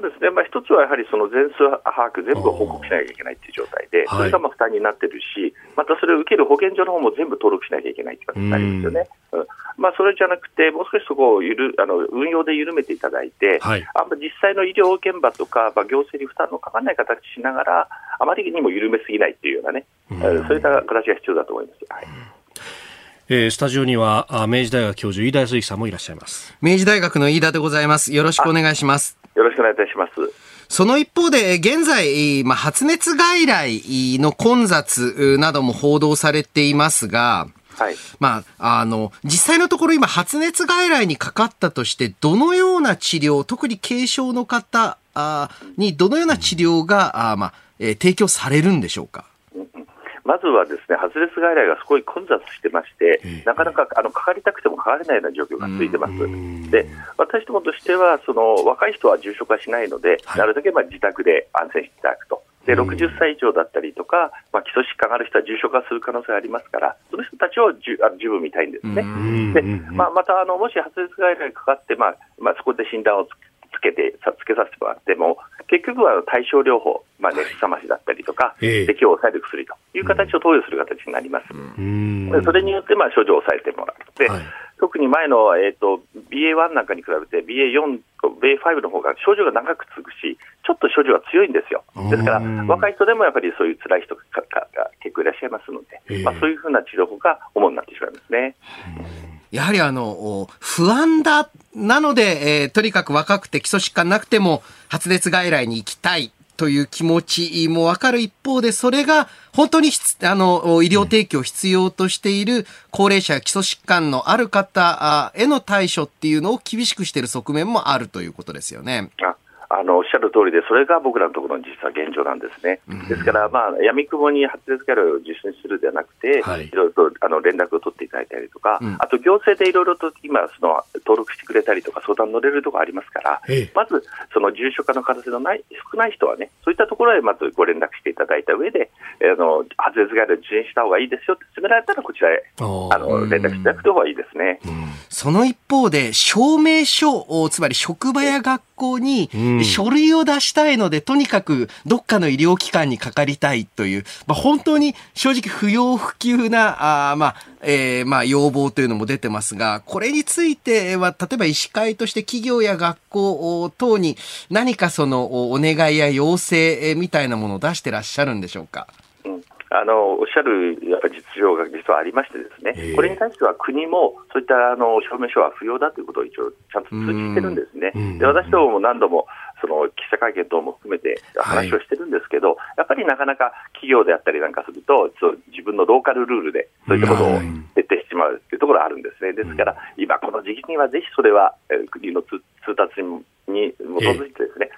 そうですね、まあ、一つはやはりその全数把握、全部報告しなきゃいけないという状態で、それがまあ負担になってるし、またそれを受ける保健所の方も全部登録しなきゃいけないという形になりますよね。うん。まあ、それじゃなくて、もう少しそこをゆるあの運用で緩めていただいて、はい、あんま実際の医療現場とか、まあ、行政に負担のかからない形しながら、あまりにも緩めすぎないっていうようなね、うん、そういった形が必要だと思います。はい。えー、スタジオには明治大学教授飯田康之さんもいらっしゃいます。明治大学の飯田でございます。よろしくお願いしますよろしくお願いいたしますその一方で、現在、まあ、発熱外来の混雑なども報道されていますが、はい。まあ、あの、実際のところ今発熱外来にかかったとして、どのような治療、特に軽症の方にどのような治療が、あまあ、えー、提供されるんでしょうか？まずはですね発熱外来がすごい混雑してまして、なかなかあのかかりたくてもかかれないような状況が続いてます。で、私どもとしては、その若い人は重症化しないので、はい、なるだけまあ自宅で安静していただくと。で60歳以上だったりとか、まあ、基礎疾患がある人は重症化する可能性がありますから、その人たちをじゅあ十分見たいんですね。でまあ、またあの、もし発熱外来にかかって、まあまあ、そこで診断をつけてつけさせてもらっても、結局は対症療法、まあ、熱冷ましだったりとか、咳、はい、を抑える薬という形を投与する形になります。それによってまあ症状を抑えてもらって、はい、特に前の、えーと、BA.1 なんかに比べて BA.4 と BA.5 の方が症状が長く続くし、ちょっと症状が強いんですよ。ですから、若い人でもやっぱりそういう辛い人が結構いらっしゃいますので、まあ、そういうふうな治療法が主になってしまいますね。やはりあの、不安だ、なので、えー、とにかく若くて基礎疾患なくても発熱外来に行きたいという気持ちもわかる一方で、それが本当にあの医療提供を必要としている高齢者や基礎疾患のある方への対処っていうのを厳しくしている側面もあるということですよね。ああのおっしゃる通りで、それが僕らのところの実は現状なんですね。ですから、まあ、闇雲に発熱外来を受診するではなくて、はい、いろいろとあの連絡を取っていただいたりとか、うん、あと行政でいろいろと今その、登録してくれたりとか、相談乗れるところありますから、まず、その重症化の可能性のない少ない人はね、そういったところへまずご連絡していただいた上で、あの発熱外来を受診した方がいいですよって勧められたら、こちらへあの連絡していただく方がいいですね。その一方で、証明書、つまり職場や学校に書類を出したいので、とにかくどっかの医療機関にかかりたいという、まあ、本当に正直不要不急な、あまあ、えー、まあ、要望というのも出てますが、これについては、例えば医師会として企業や学校等に何かそのお願いや要請みたいなものを出してらっしゃるんでしょうか？あのおっしゃるやっぱ実情が実はありましてですね、これに対しては国もそういったあの証明書は不要だということを一応ちゃんと通知してるんですね。で私どもも何度もその記者会見等も含めて話をしてるんですけど、はい、やっぱりなかなか企業であったりなんかすると、自分のローカルルールでそういったことを徹底してしまうというところがあるんですね。ですから、今この時期にはぜひそれは国の通達に基づいてですね、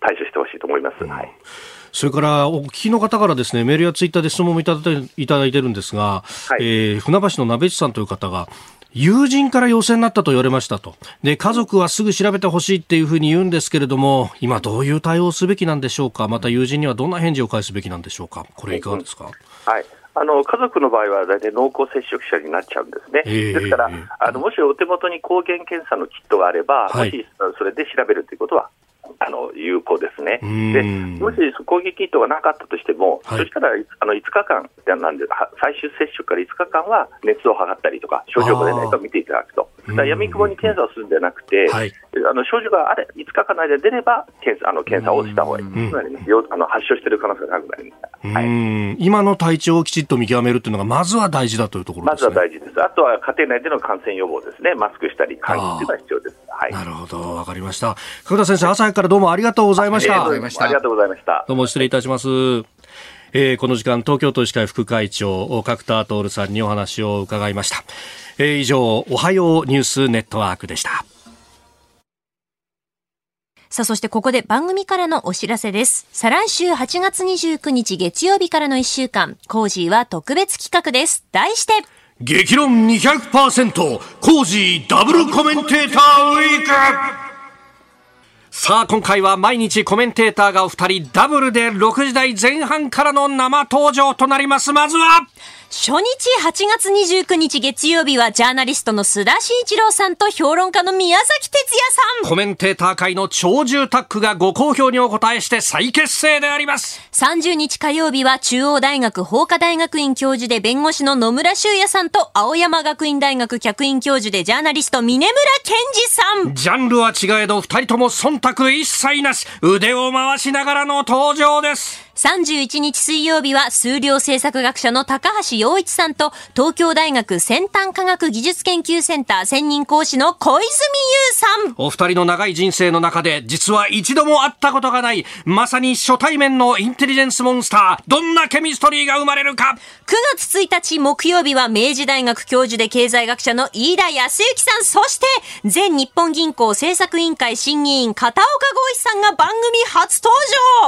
対処してほしいと思います。はいそれからお聞きの方からですねメールやツイッターで質問もいただいただいてるんですが、はい、えー、船橋の鍋地さんという方が友人から陽性になったと言われましたと。で、家族はすぐ調べてほしいっていうふうに言うんですけれども、今どういう対応をすべきなんでしょうか？また友人にはどんな返事を返すべきなんでしょうか？これいかがですか、はい。あの家族の場合は大体濃厚接触者になっちゃうんですね、ですから、あのもしお手元に抗原検査のキットがあれば、はい、もしそれで調べるということはあの有効ですね。でもし攻撃キットがなかったとしても、はい、そしたらあの5日間なんで、最終接触から5日間は熱を測ったりとか、症状が出ないか見ていただくと、やみくもに検査をするんじゃなくて、はい、あの症状があれ5日間の間で出れば検査あの検査をした方がいい、つまり、ね、あの発症している可能性が高くなります、はい、今の体調をきちっと見極めるというのが、まずは大事だというところ、ね、まずは大事です、あとは家庭内での感染予防ですね、マスクしたり、換気というのは必要です。はい、なるほど、わかりました。久田先生、朝早くからどうもありがとうございました。ありがとうございました。ありがとうございました。どうも失礼いたします。えー、この時間、東京都医師会副会長、角田徹さんにお話を伺いました。えー、以上、おはようニュースネットワークでした。さあ、そしてここで番組からのお知らせです。再来週8月29日月曜日からの1週間、コージーは特別企画です。題して、激論200%コージーダブルコメンテーターウィークさあ、今回は毎日コメンテーターがお二人ダブルで6時台前半からの生登場となります。まずは、初日8月29日月曜日はジャーナリストの須田慎一郎さんと評論家の宮崎哲也さん。コメンテーター界の超重タッグがご好評にお答えして再結成であります。30日火曜日は中央大学法科大学院教授で弁護士の野村修也さんと青山学院大学客員教授でジャーナリスト峰村健二さん。ジャンルは違えど二人とも忖度一切なし、腕を回しながらの登場です。31日水曜日は数量政策学者の高橋洋一さんと東京大学先端科学技術研究センター専任講師の小泉優さん。お二人の長い人生の中で実は一度も会ったことがない、まさに初対面のインテリジェンスモンスター、どんなケミストリーが生まれるか !9 月1日木曜日は明治大学教授で経済学者の飯田康之さん、そして前日本銀行政策委員会審議員片岡剛一さんが番組初登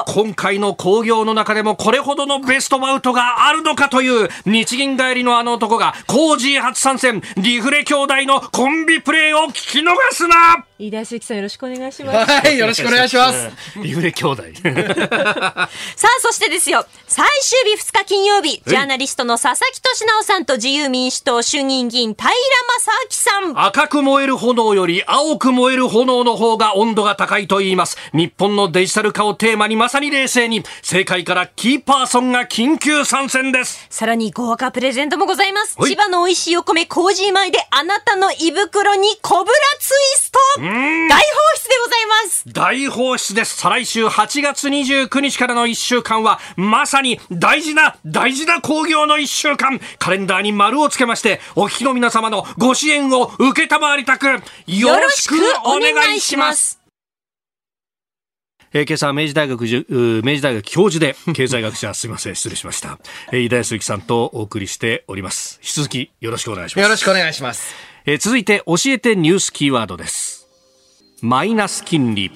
場今回の工業の中でもこれほどのベストバウトがあるのかという日銀帰りのあの男がコージー初参戦リフレ兄弟のコンビプレーを聞き逃すな飯田鈴木さんよろしくお願いします。はい、よろしくお願いします。リフレ兄弟。さあ、そしてですよ、最終日2日金曜日、ジャーナリストの佐々木俊直さんと自由民主党衆議院議員平正明さん。赤く燃える炎より青く燃える炎の方が温度が高いと言います。日本のデジタル化をテーマにまさに冷静に、正解からキーパーソンが緊急参戦です。さらに豪華プレゼントもございます。千葉の美味しいお米、コージー米であなたの胃袋にコブラツイスト大放出でございます。大放出です。再来週8月29日からの1週間はまさに大事な大事な工業の1週間。カレンダーに丸をつけましてお聞きの皆様のご支援を受けたまわりたくよろしくお願いします。えー、今朝明治大学明治大学教授で経済学者すみません。失礼しました、えー、井田康之さんとお送りしております。引き続きよろしくお願いします。よろしくお願いします、えー、続いて教えてニュースキーワードですマイナス金利。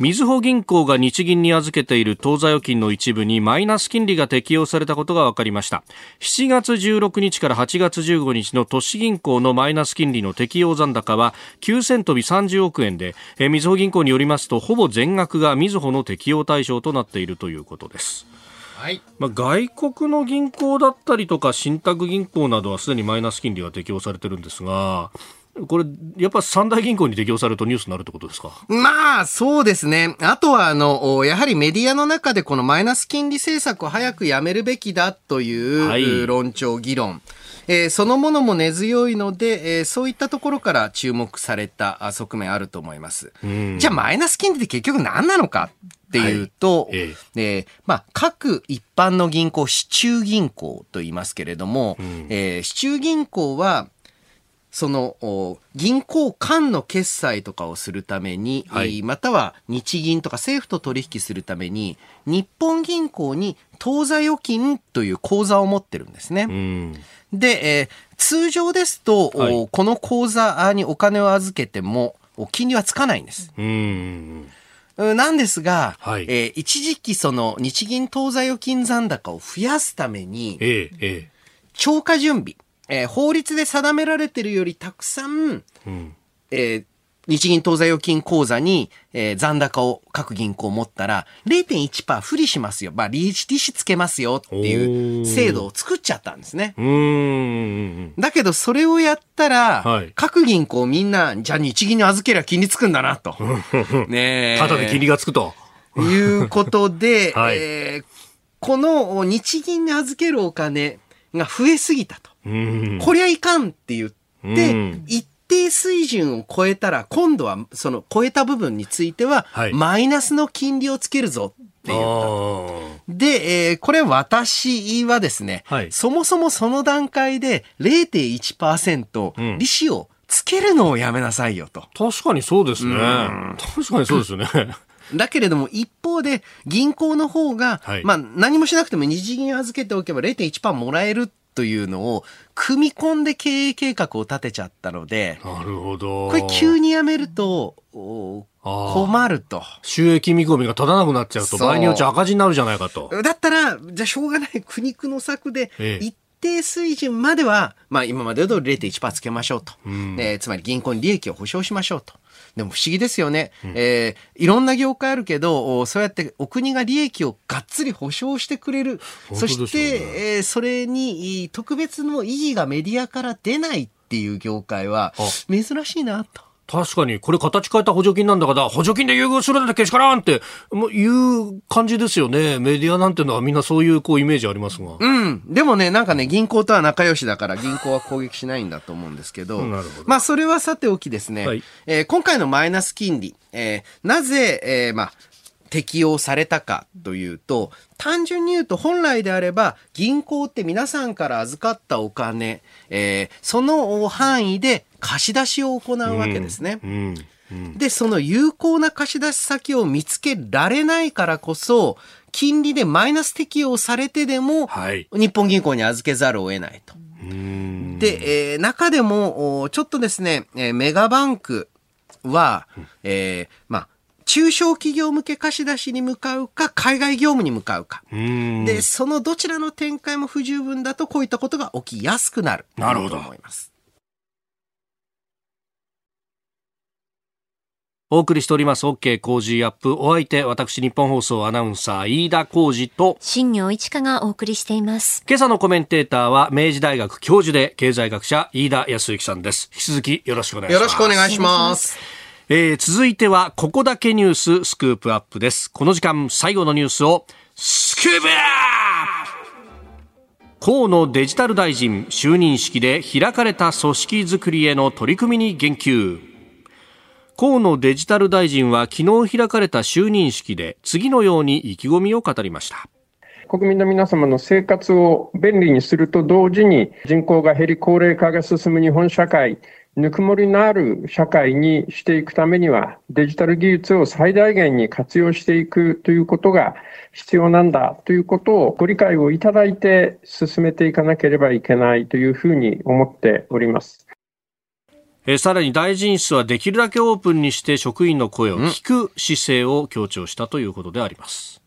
みずほ銀行が日銀に預けている当座預金の一部にマイナス金利が適用されたことが分かりました。7月16日から8月15日の都市銀行のマイナス金利の適用残高は9000飛び30億円でみずほ銀行によりますとほぼ全額がみずほの適用対象となっているということです。はい。まあ、外国の銀行だったりとか信託銀行などはすでにマイナス金利が適用されてるんですがこれ、やっぱ三大銀行に適用されるとニュースになるってことですか？まあ、そうですね。あとは、あの、やはりメディアの中でこのマイナス金利政策を早くやめるべきだという論調、議論。えー、そのものも根強いので、えー、そういったところから注目された側面あると思います。じゃあ、マイナス金利って結局何なのかっていうと、はい、えー、えー、まあ、各一般の銀行、市中銀行と言いますけれども、うん、えー、市中銀行は、その銀行間の決済とかをするために、はい、または日銀とか政府と取引するために日本銀行に当座預金という口座を持ってるんですね。で、えー、通常ですと、はい、この口座にお金を預けても金利はつかないんです。なんですが、はい、えー、一時期その日銀当座預金残高を増やすために、ええ、超過準備、えー、法律で定められているよりたくさん、うん、えー、日銀当座預金口座に、えー、残高を各銀行持ったら0.1%不利しますよ。まあ、利子、利子つけますよっていう制度を作っちゃったんですね。だけどそれをやったら、はい、各銀行みんな、じゃあ日銀に預けりゃ金利つくんだなと。ねただで金利がつくと。いうことで、はい、えー、この日銀に預けるお金が増えすぎたと。こりゃいかんって言って、一定水準を超えたら、今度はその超えた部分については、マイナスの金利をつけるぞって言ったで、えー、これ私はですね、はい、そもそもその段階で0.1%利子をつけるのをやめなさいよと。確かにそうですね。確かにそうですね。だけれども一方で銀行の方が、はい、まあ何もしなくても日銀預けておけば0.1%もらえるというのを組み込んで経営計画を立てちゃったので、なるほど。これ急にやめると、困ると。収益見込みが立たなくなっちゃうと、場合によっちゃ赤字になるじゃないかと。だったら、じゃあしょうがない苦肉の策で、一定水準までは、まあ今まで通り0.1%つけましょうと。うん、えー、つまり銀行に利益を保証しましょうと。でも不思議ですよね。うん、えー、いろんな業界あるけど、そうやってお国が利益をがっつり保証してくれる。ね、そして、えー、それに特別の意義がメディアから出ないっていう業界は珍しいなと。確かに、これ形変えた補助金なんだから、補助金で優遇するんだけしからんって、いう感じですよね。メディアなんていうのはみんなそういうこうイメージありますが。うん。でもね、なんかね、銀行とは仲良しだから銀行は攻撃しないんだと思うんですけど。なるほど。まあ、それはさておきですね。はい、えー、今回のマイナス金利、えー、なぜ、えー、まあ、適用されたかというと、単純に言うと本来であれば銀行って皆さんから預かったお金、えー、その範囲で貸し出しを行うわけですね。うんうん、で、その有効な貸し出し先を見つけられないからこそ、金利でマイナス適用されてでも、はい、日本銀行に預けざるを得ないと。で、えー、中でも、ちょっとですね、メガバンクは、えー、まあ、中小企業向け貸し出しに向かうか、海外業務に向かうか。で、そのどちらの展開も不十分だと、こういったことが起きやすくなる。なるほど。と思います。お送りしております OK 工事アップお相手私日本放送アナウンサー飯田浩二と新業一華がお送りしています今朝のコメンテーターは明治大学教授で経済学者飯田康之さんです引き続きよろしくお願いしますよろしくお願いしますえー、続いてはここだけニューススクープアップです。この時間最後のニュースをスクープアップ!河野デジタル大臣就任式で開かれた組織づくりへの取り組みに言及。河野デジタル大臣は昨日開かれた就任式で次のように意気込みを語りました。国民の皆様の生活を便利にすると同時に人口が減り高齢化が進む日本社会ぬくもりのある社会にしていくためには、デジタル技術を最大限に活用していくということが必要なんだということをご理解をいただいて進めていかなければいけないというふうに思っております。えさらに大臣室はできるだけオープンにして職員の声を聞く姿勢を強調したということであります。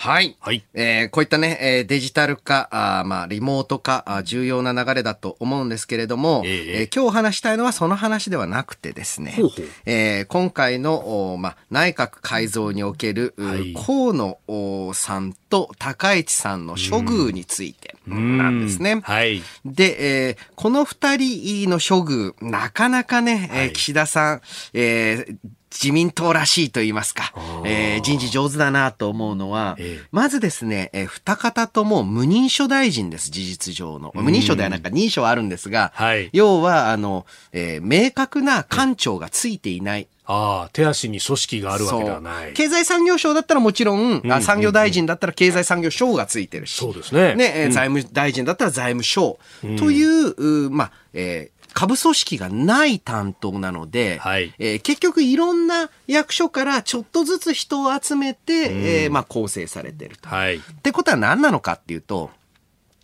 はい。はい。えー、こういったね、えー、デジタル化、あまあ、リモート化あ、重要な流れだと思うんですけれども、えー、えー、今日お話したいのはその話ではなくてですね、ほうほうえー、今回の、まあ、内閣改造における、はい、河野さんと高市さんの処遇について、なんですね。はい。で、えー、この二人の処遇、なかなかね、はい、岸田さん、えー、自民党らしいと言いますか、えー、人事上手だなと思うのは、ええ、まずですね、えー、二方とも無認証大臣です、事実上の。無認証ではなんか認証あるんですが、はい、要は、あの、えー、明確な官庁がついていない。ああ、手足に組織があるわけではない。経済産業省だったらもちろん、うん、産業大臣だったら経済産業省がついてるし。そうですね。ね、うん、財務大臣だったら財務省。という、うまあ、えー、下部組織がない担当なので、はい、えー、結局いろんな役所からちょっとずつ人を集めて、うん、えー、まあ、構成されてると。はい、ってことは何なのかっていうと、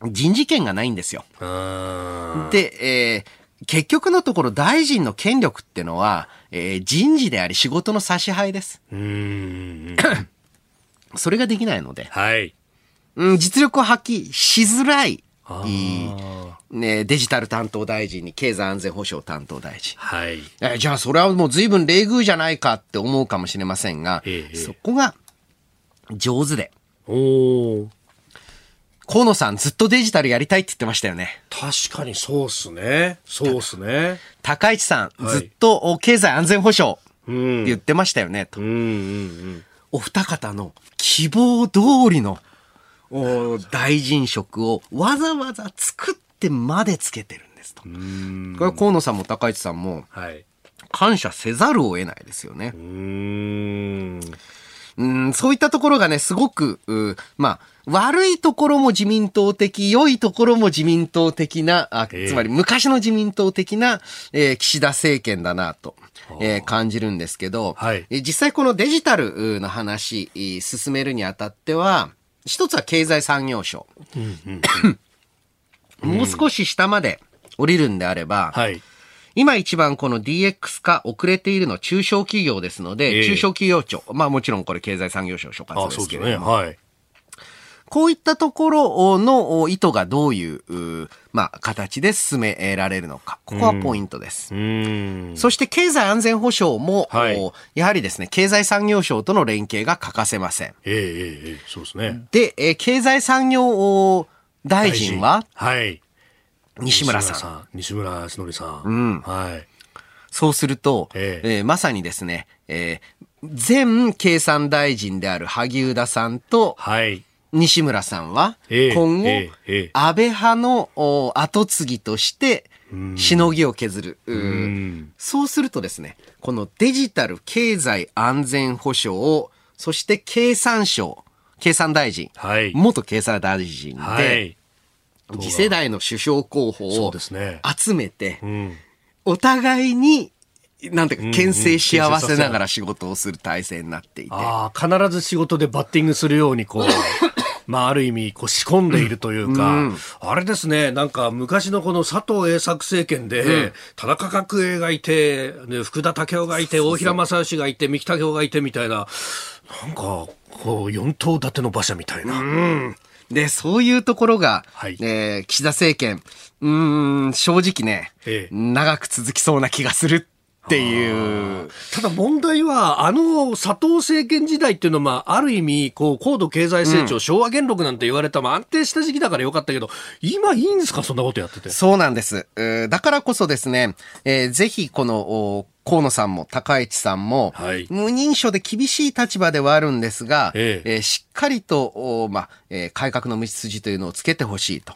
人事権がないんですよ。で、えー、結局のところ大臣の権力っていうのは、えー、人事であり仕事の差し配です。それができないので、はい、うん、実力を発揮しづらい。ね、デジタル担当大臣に経済安全保障担当大臣。はい。えじゃあそれはもう随分礼遇じゃないかって思うかもしれませんが、ええ、そこが上手で。お河野さんずっとデジタルやりたいって言ってましたよね。確かにそうっすね。そうっすね。高市さん、はい、ずっと経済安全保障って言ってましたよね、と。うんうんうん、お二方の希望通りの大臣職をわざわざ作っってまでつけてるんですと。これは河野さんも高市さんも、感謝せざるを得ないですよね。うんうんそういったところがね、すごく、まあ、悪いところも自民党的、良いところも自民党的な、あつまり昔の自民党的な、えー、岸田政権だなと。えー、感じるんですけど、はい、実際このデジタルの話、進めるにあたっては、一つは経済産業省。うんうん もう少し下まで降りるんであれば、はい、今一番この DX 化遅れているのは中小企業ですので、えー、中小企業庁、まあもちろんこれ経済産業省所轄ですけれども、ねはい、こういったところの意図がどういう、まあ、形で進められるのか。ここはポイントです。そして経済安全保障も、はい、やはりですね、経済産業省との連携が欠かせません。ええええ、そうですね。で、え経済産業大臣は、はい。西村さん。西村康則さん。うん。はい。そうすると、えええー、まさにですね、えー、前経産大臣である萩生田さんと、はい。西村さんは、今後、ええ安倍派の後継ぎとして、しのぎを削る。うそうするとですね、このデジタル経済安全保障を、そして経産省、経産大臣、はい、元経産大臣で、はい、次世代の首相候補を集めて、ねうん、お互いになんていうか、牽制し合わせながら仕事をする体制になっていて。ああ、必ず仕事でバッティングするように、こう、まあ、ある意味、こう、仕込んでいるというか、うん、あれですね、なんか、昔のこの佐藤栄作政権で、うん、田中角栄がいて、福田武雄がいて、大平正義がいて、三木武雄がいてみたいな、なんか、こう、四頭立ての馬車みたいな。うんで、そういうところが、はい、えー、岸田政権、うん、正直ね、ええ、長く続きそうな気がするっていう。ただ問題は、あの佐藤政権時代っていうのは、まあ、ある意味、こう、高度経済成長、うん、昭和元禄なんて言われた、まあ、安定した時期だからよかったけど、今いいんですかそんなことやってて。そうなんです。だからこそですね、えー、ぜひこの、河野さんも高市さんも、はい、無認証で厳しい立場ではあるんですが、えええー、しっかりと、まあえー、改革の道筋というのをつけてほしいと。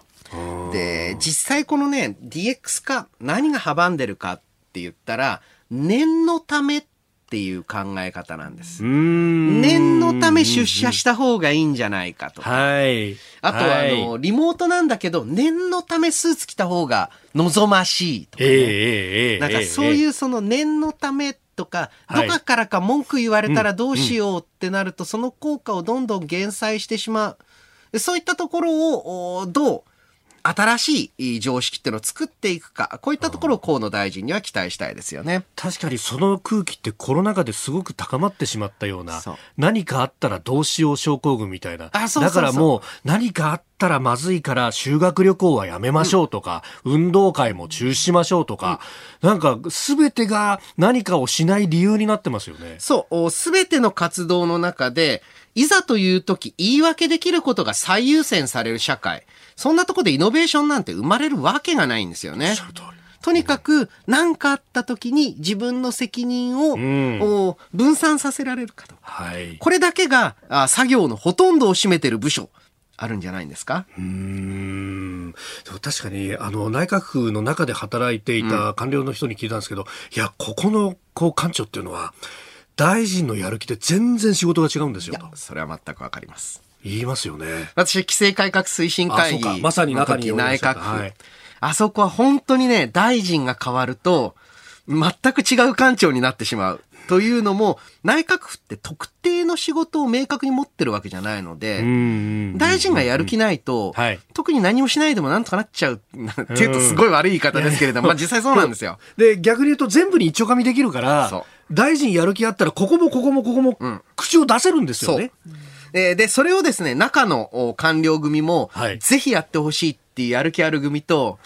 で、実際このね、DX 化、何が阻んでるかって言ったら、念のためっていう考え方なんです。念のため出社した方がいいんじゃないかとか。はい。あとは、あの、リモートなんだけど、念のためスーツ着た方が望ましいとかね。えー、なんかそういうその念のためとか、どこからか文句言われたらどうしようってなると、その効果をどんどん減災してしまう。そういったところをどう新しい常識っていうのを作っていくか、こういったところを河野大臣には期待したいですよね。確かにその空気ってコロナ禍ですごく高まってしまったような、何かあったらどうしよう症候群みたいな。あそうだからもう何かあったらまずいから修学旅行はやめましょうとか、うん、運動会も中止しましょうとか、うん、なんか全てが何かをしない理由になってますよね。そう、全ての活動の中で、いざという時言い訳できることが最優先される社会。そんなとこでイノベーションなんて生まれるわけがないんですよね。とにかく何かあった時に自分の責任を、うん、分散させられるかと、はい、これだけがあ作業のほとんどを占めてる部署あるんじゃないんですか？うん。確かにあの内閣府の中で働いていた官僚の人に聞いたんですけど、うん、いやここのこう官庁っていうのは大臣のやる気で全然仕事が違うんですよ。それは全くわかります。言いますよね。私規制改革推進会議まさに中に内閣府、はい、あそこは本当にね大臣が変わると全く違う官庁になってしまうというのも、内閣府って特定の仕事を明確に持ってるわけじゃないので、大臣がやる気ないと、はい、特に何もしないでもなんとかなっちゃうってい。うとすごい悪い言い方ですけれども、まあ実際そうなんですよ。で、逆に言うと全部に一丁紙できるから、大臣やる気あったら、ここもここもここも口を出せるんですよね。う。ん、で、それをですね、中の官僚組も、ぜひやってほしいっていうやる気ある組と、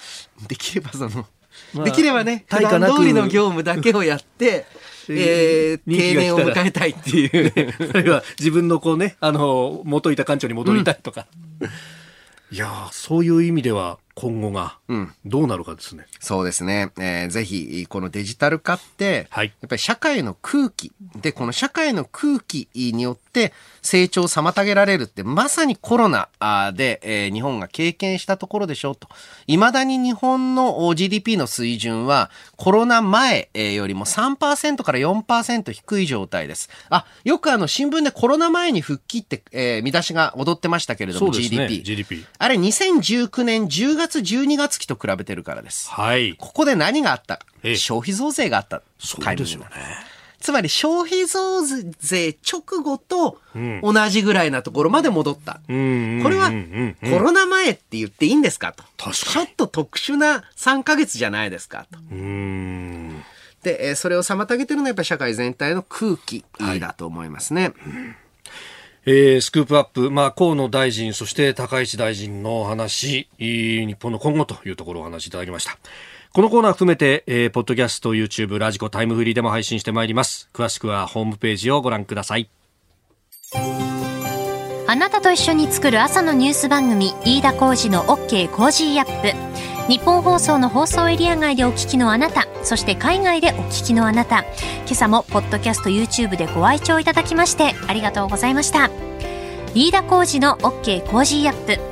できればその、まあ、できればね、普段通りの業務だけをやって、えー、定年を迎えたいっていう。あるいは自分のこうね、あの、元いた館長に戻りたいとか。うん、いやそういう意味では、今後がどうなるかですね。うん、そうですね。えー、ぜひ、このデジタル化って、はい、やっぱり社会の空気。で、この社会の空気によって成長を妨げられるって、まさにコロナで、えー、日本が経験したところでしょうと。未だに日本の GDP の水準はコロナ前よりも3%から4%低い状態です。あ、よくあの新聞でコロナ前に復帰って、えー、見出しが踊ってましたけれども、ね、GDP。GDP。あれ2019年10月12月期と比べてるからです。はい。ここで何があったか。消費増税があった。そうですよね。つまり消費増税直後と同じぐらいなところまで戻った。これはコロナ前って言っていいんですかと。ちょっと特殊な3ヶ月じゃないですかと。で、それを妨げてるのはやっぱり社会全体の空気だと思いますね。はいえー、スクープアップ、まあ、河野大臣、そして高市大臣の話、日本の今後というところをお話しいただきました。このコーナー含めて、えー、ポッドキャスト、YouTube、ラジコ、タイムフリーでも配信してまいります。詳しくはホームページをご覧ください。あなたと一緒に作る朝のニュース番組、飯田浩司の OK Cozy up。ニッポン放送の放送エリア外でお聞きのあなた、そして海外でお聞きのあなた、今朝もポッドキャスト YouTube でご愛聴いただきましてありがとうございました。飯田浩司の OK Cozy up。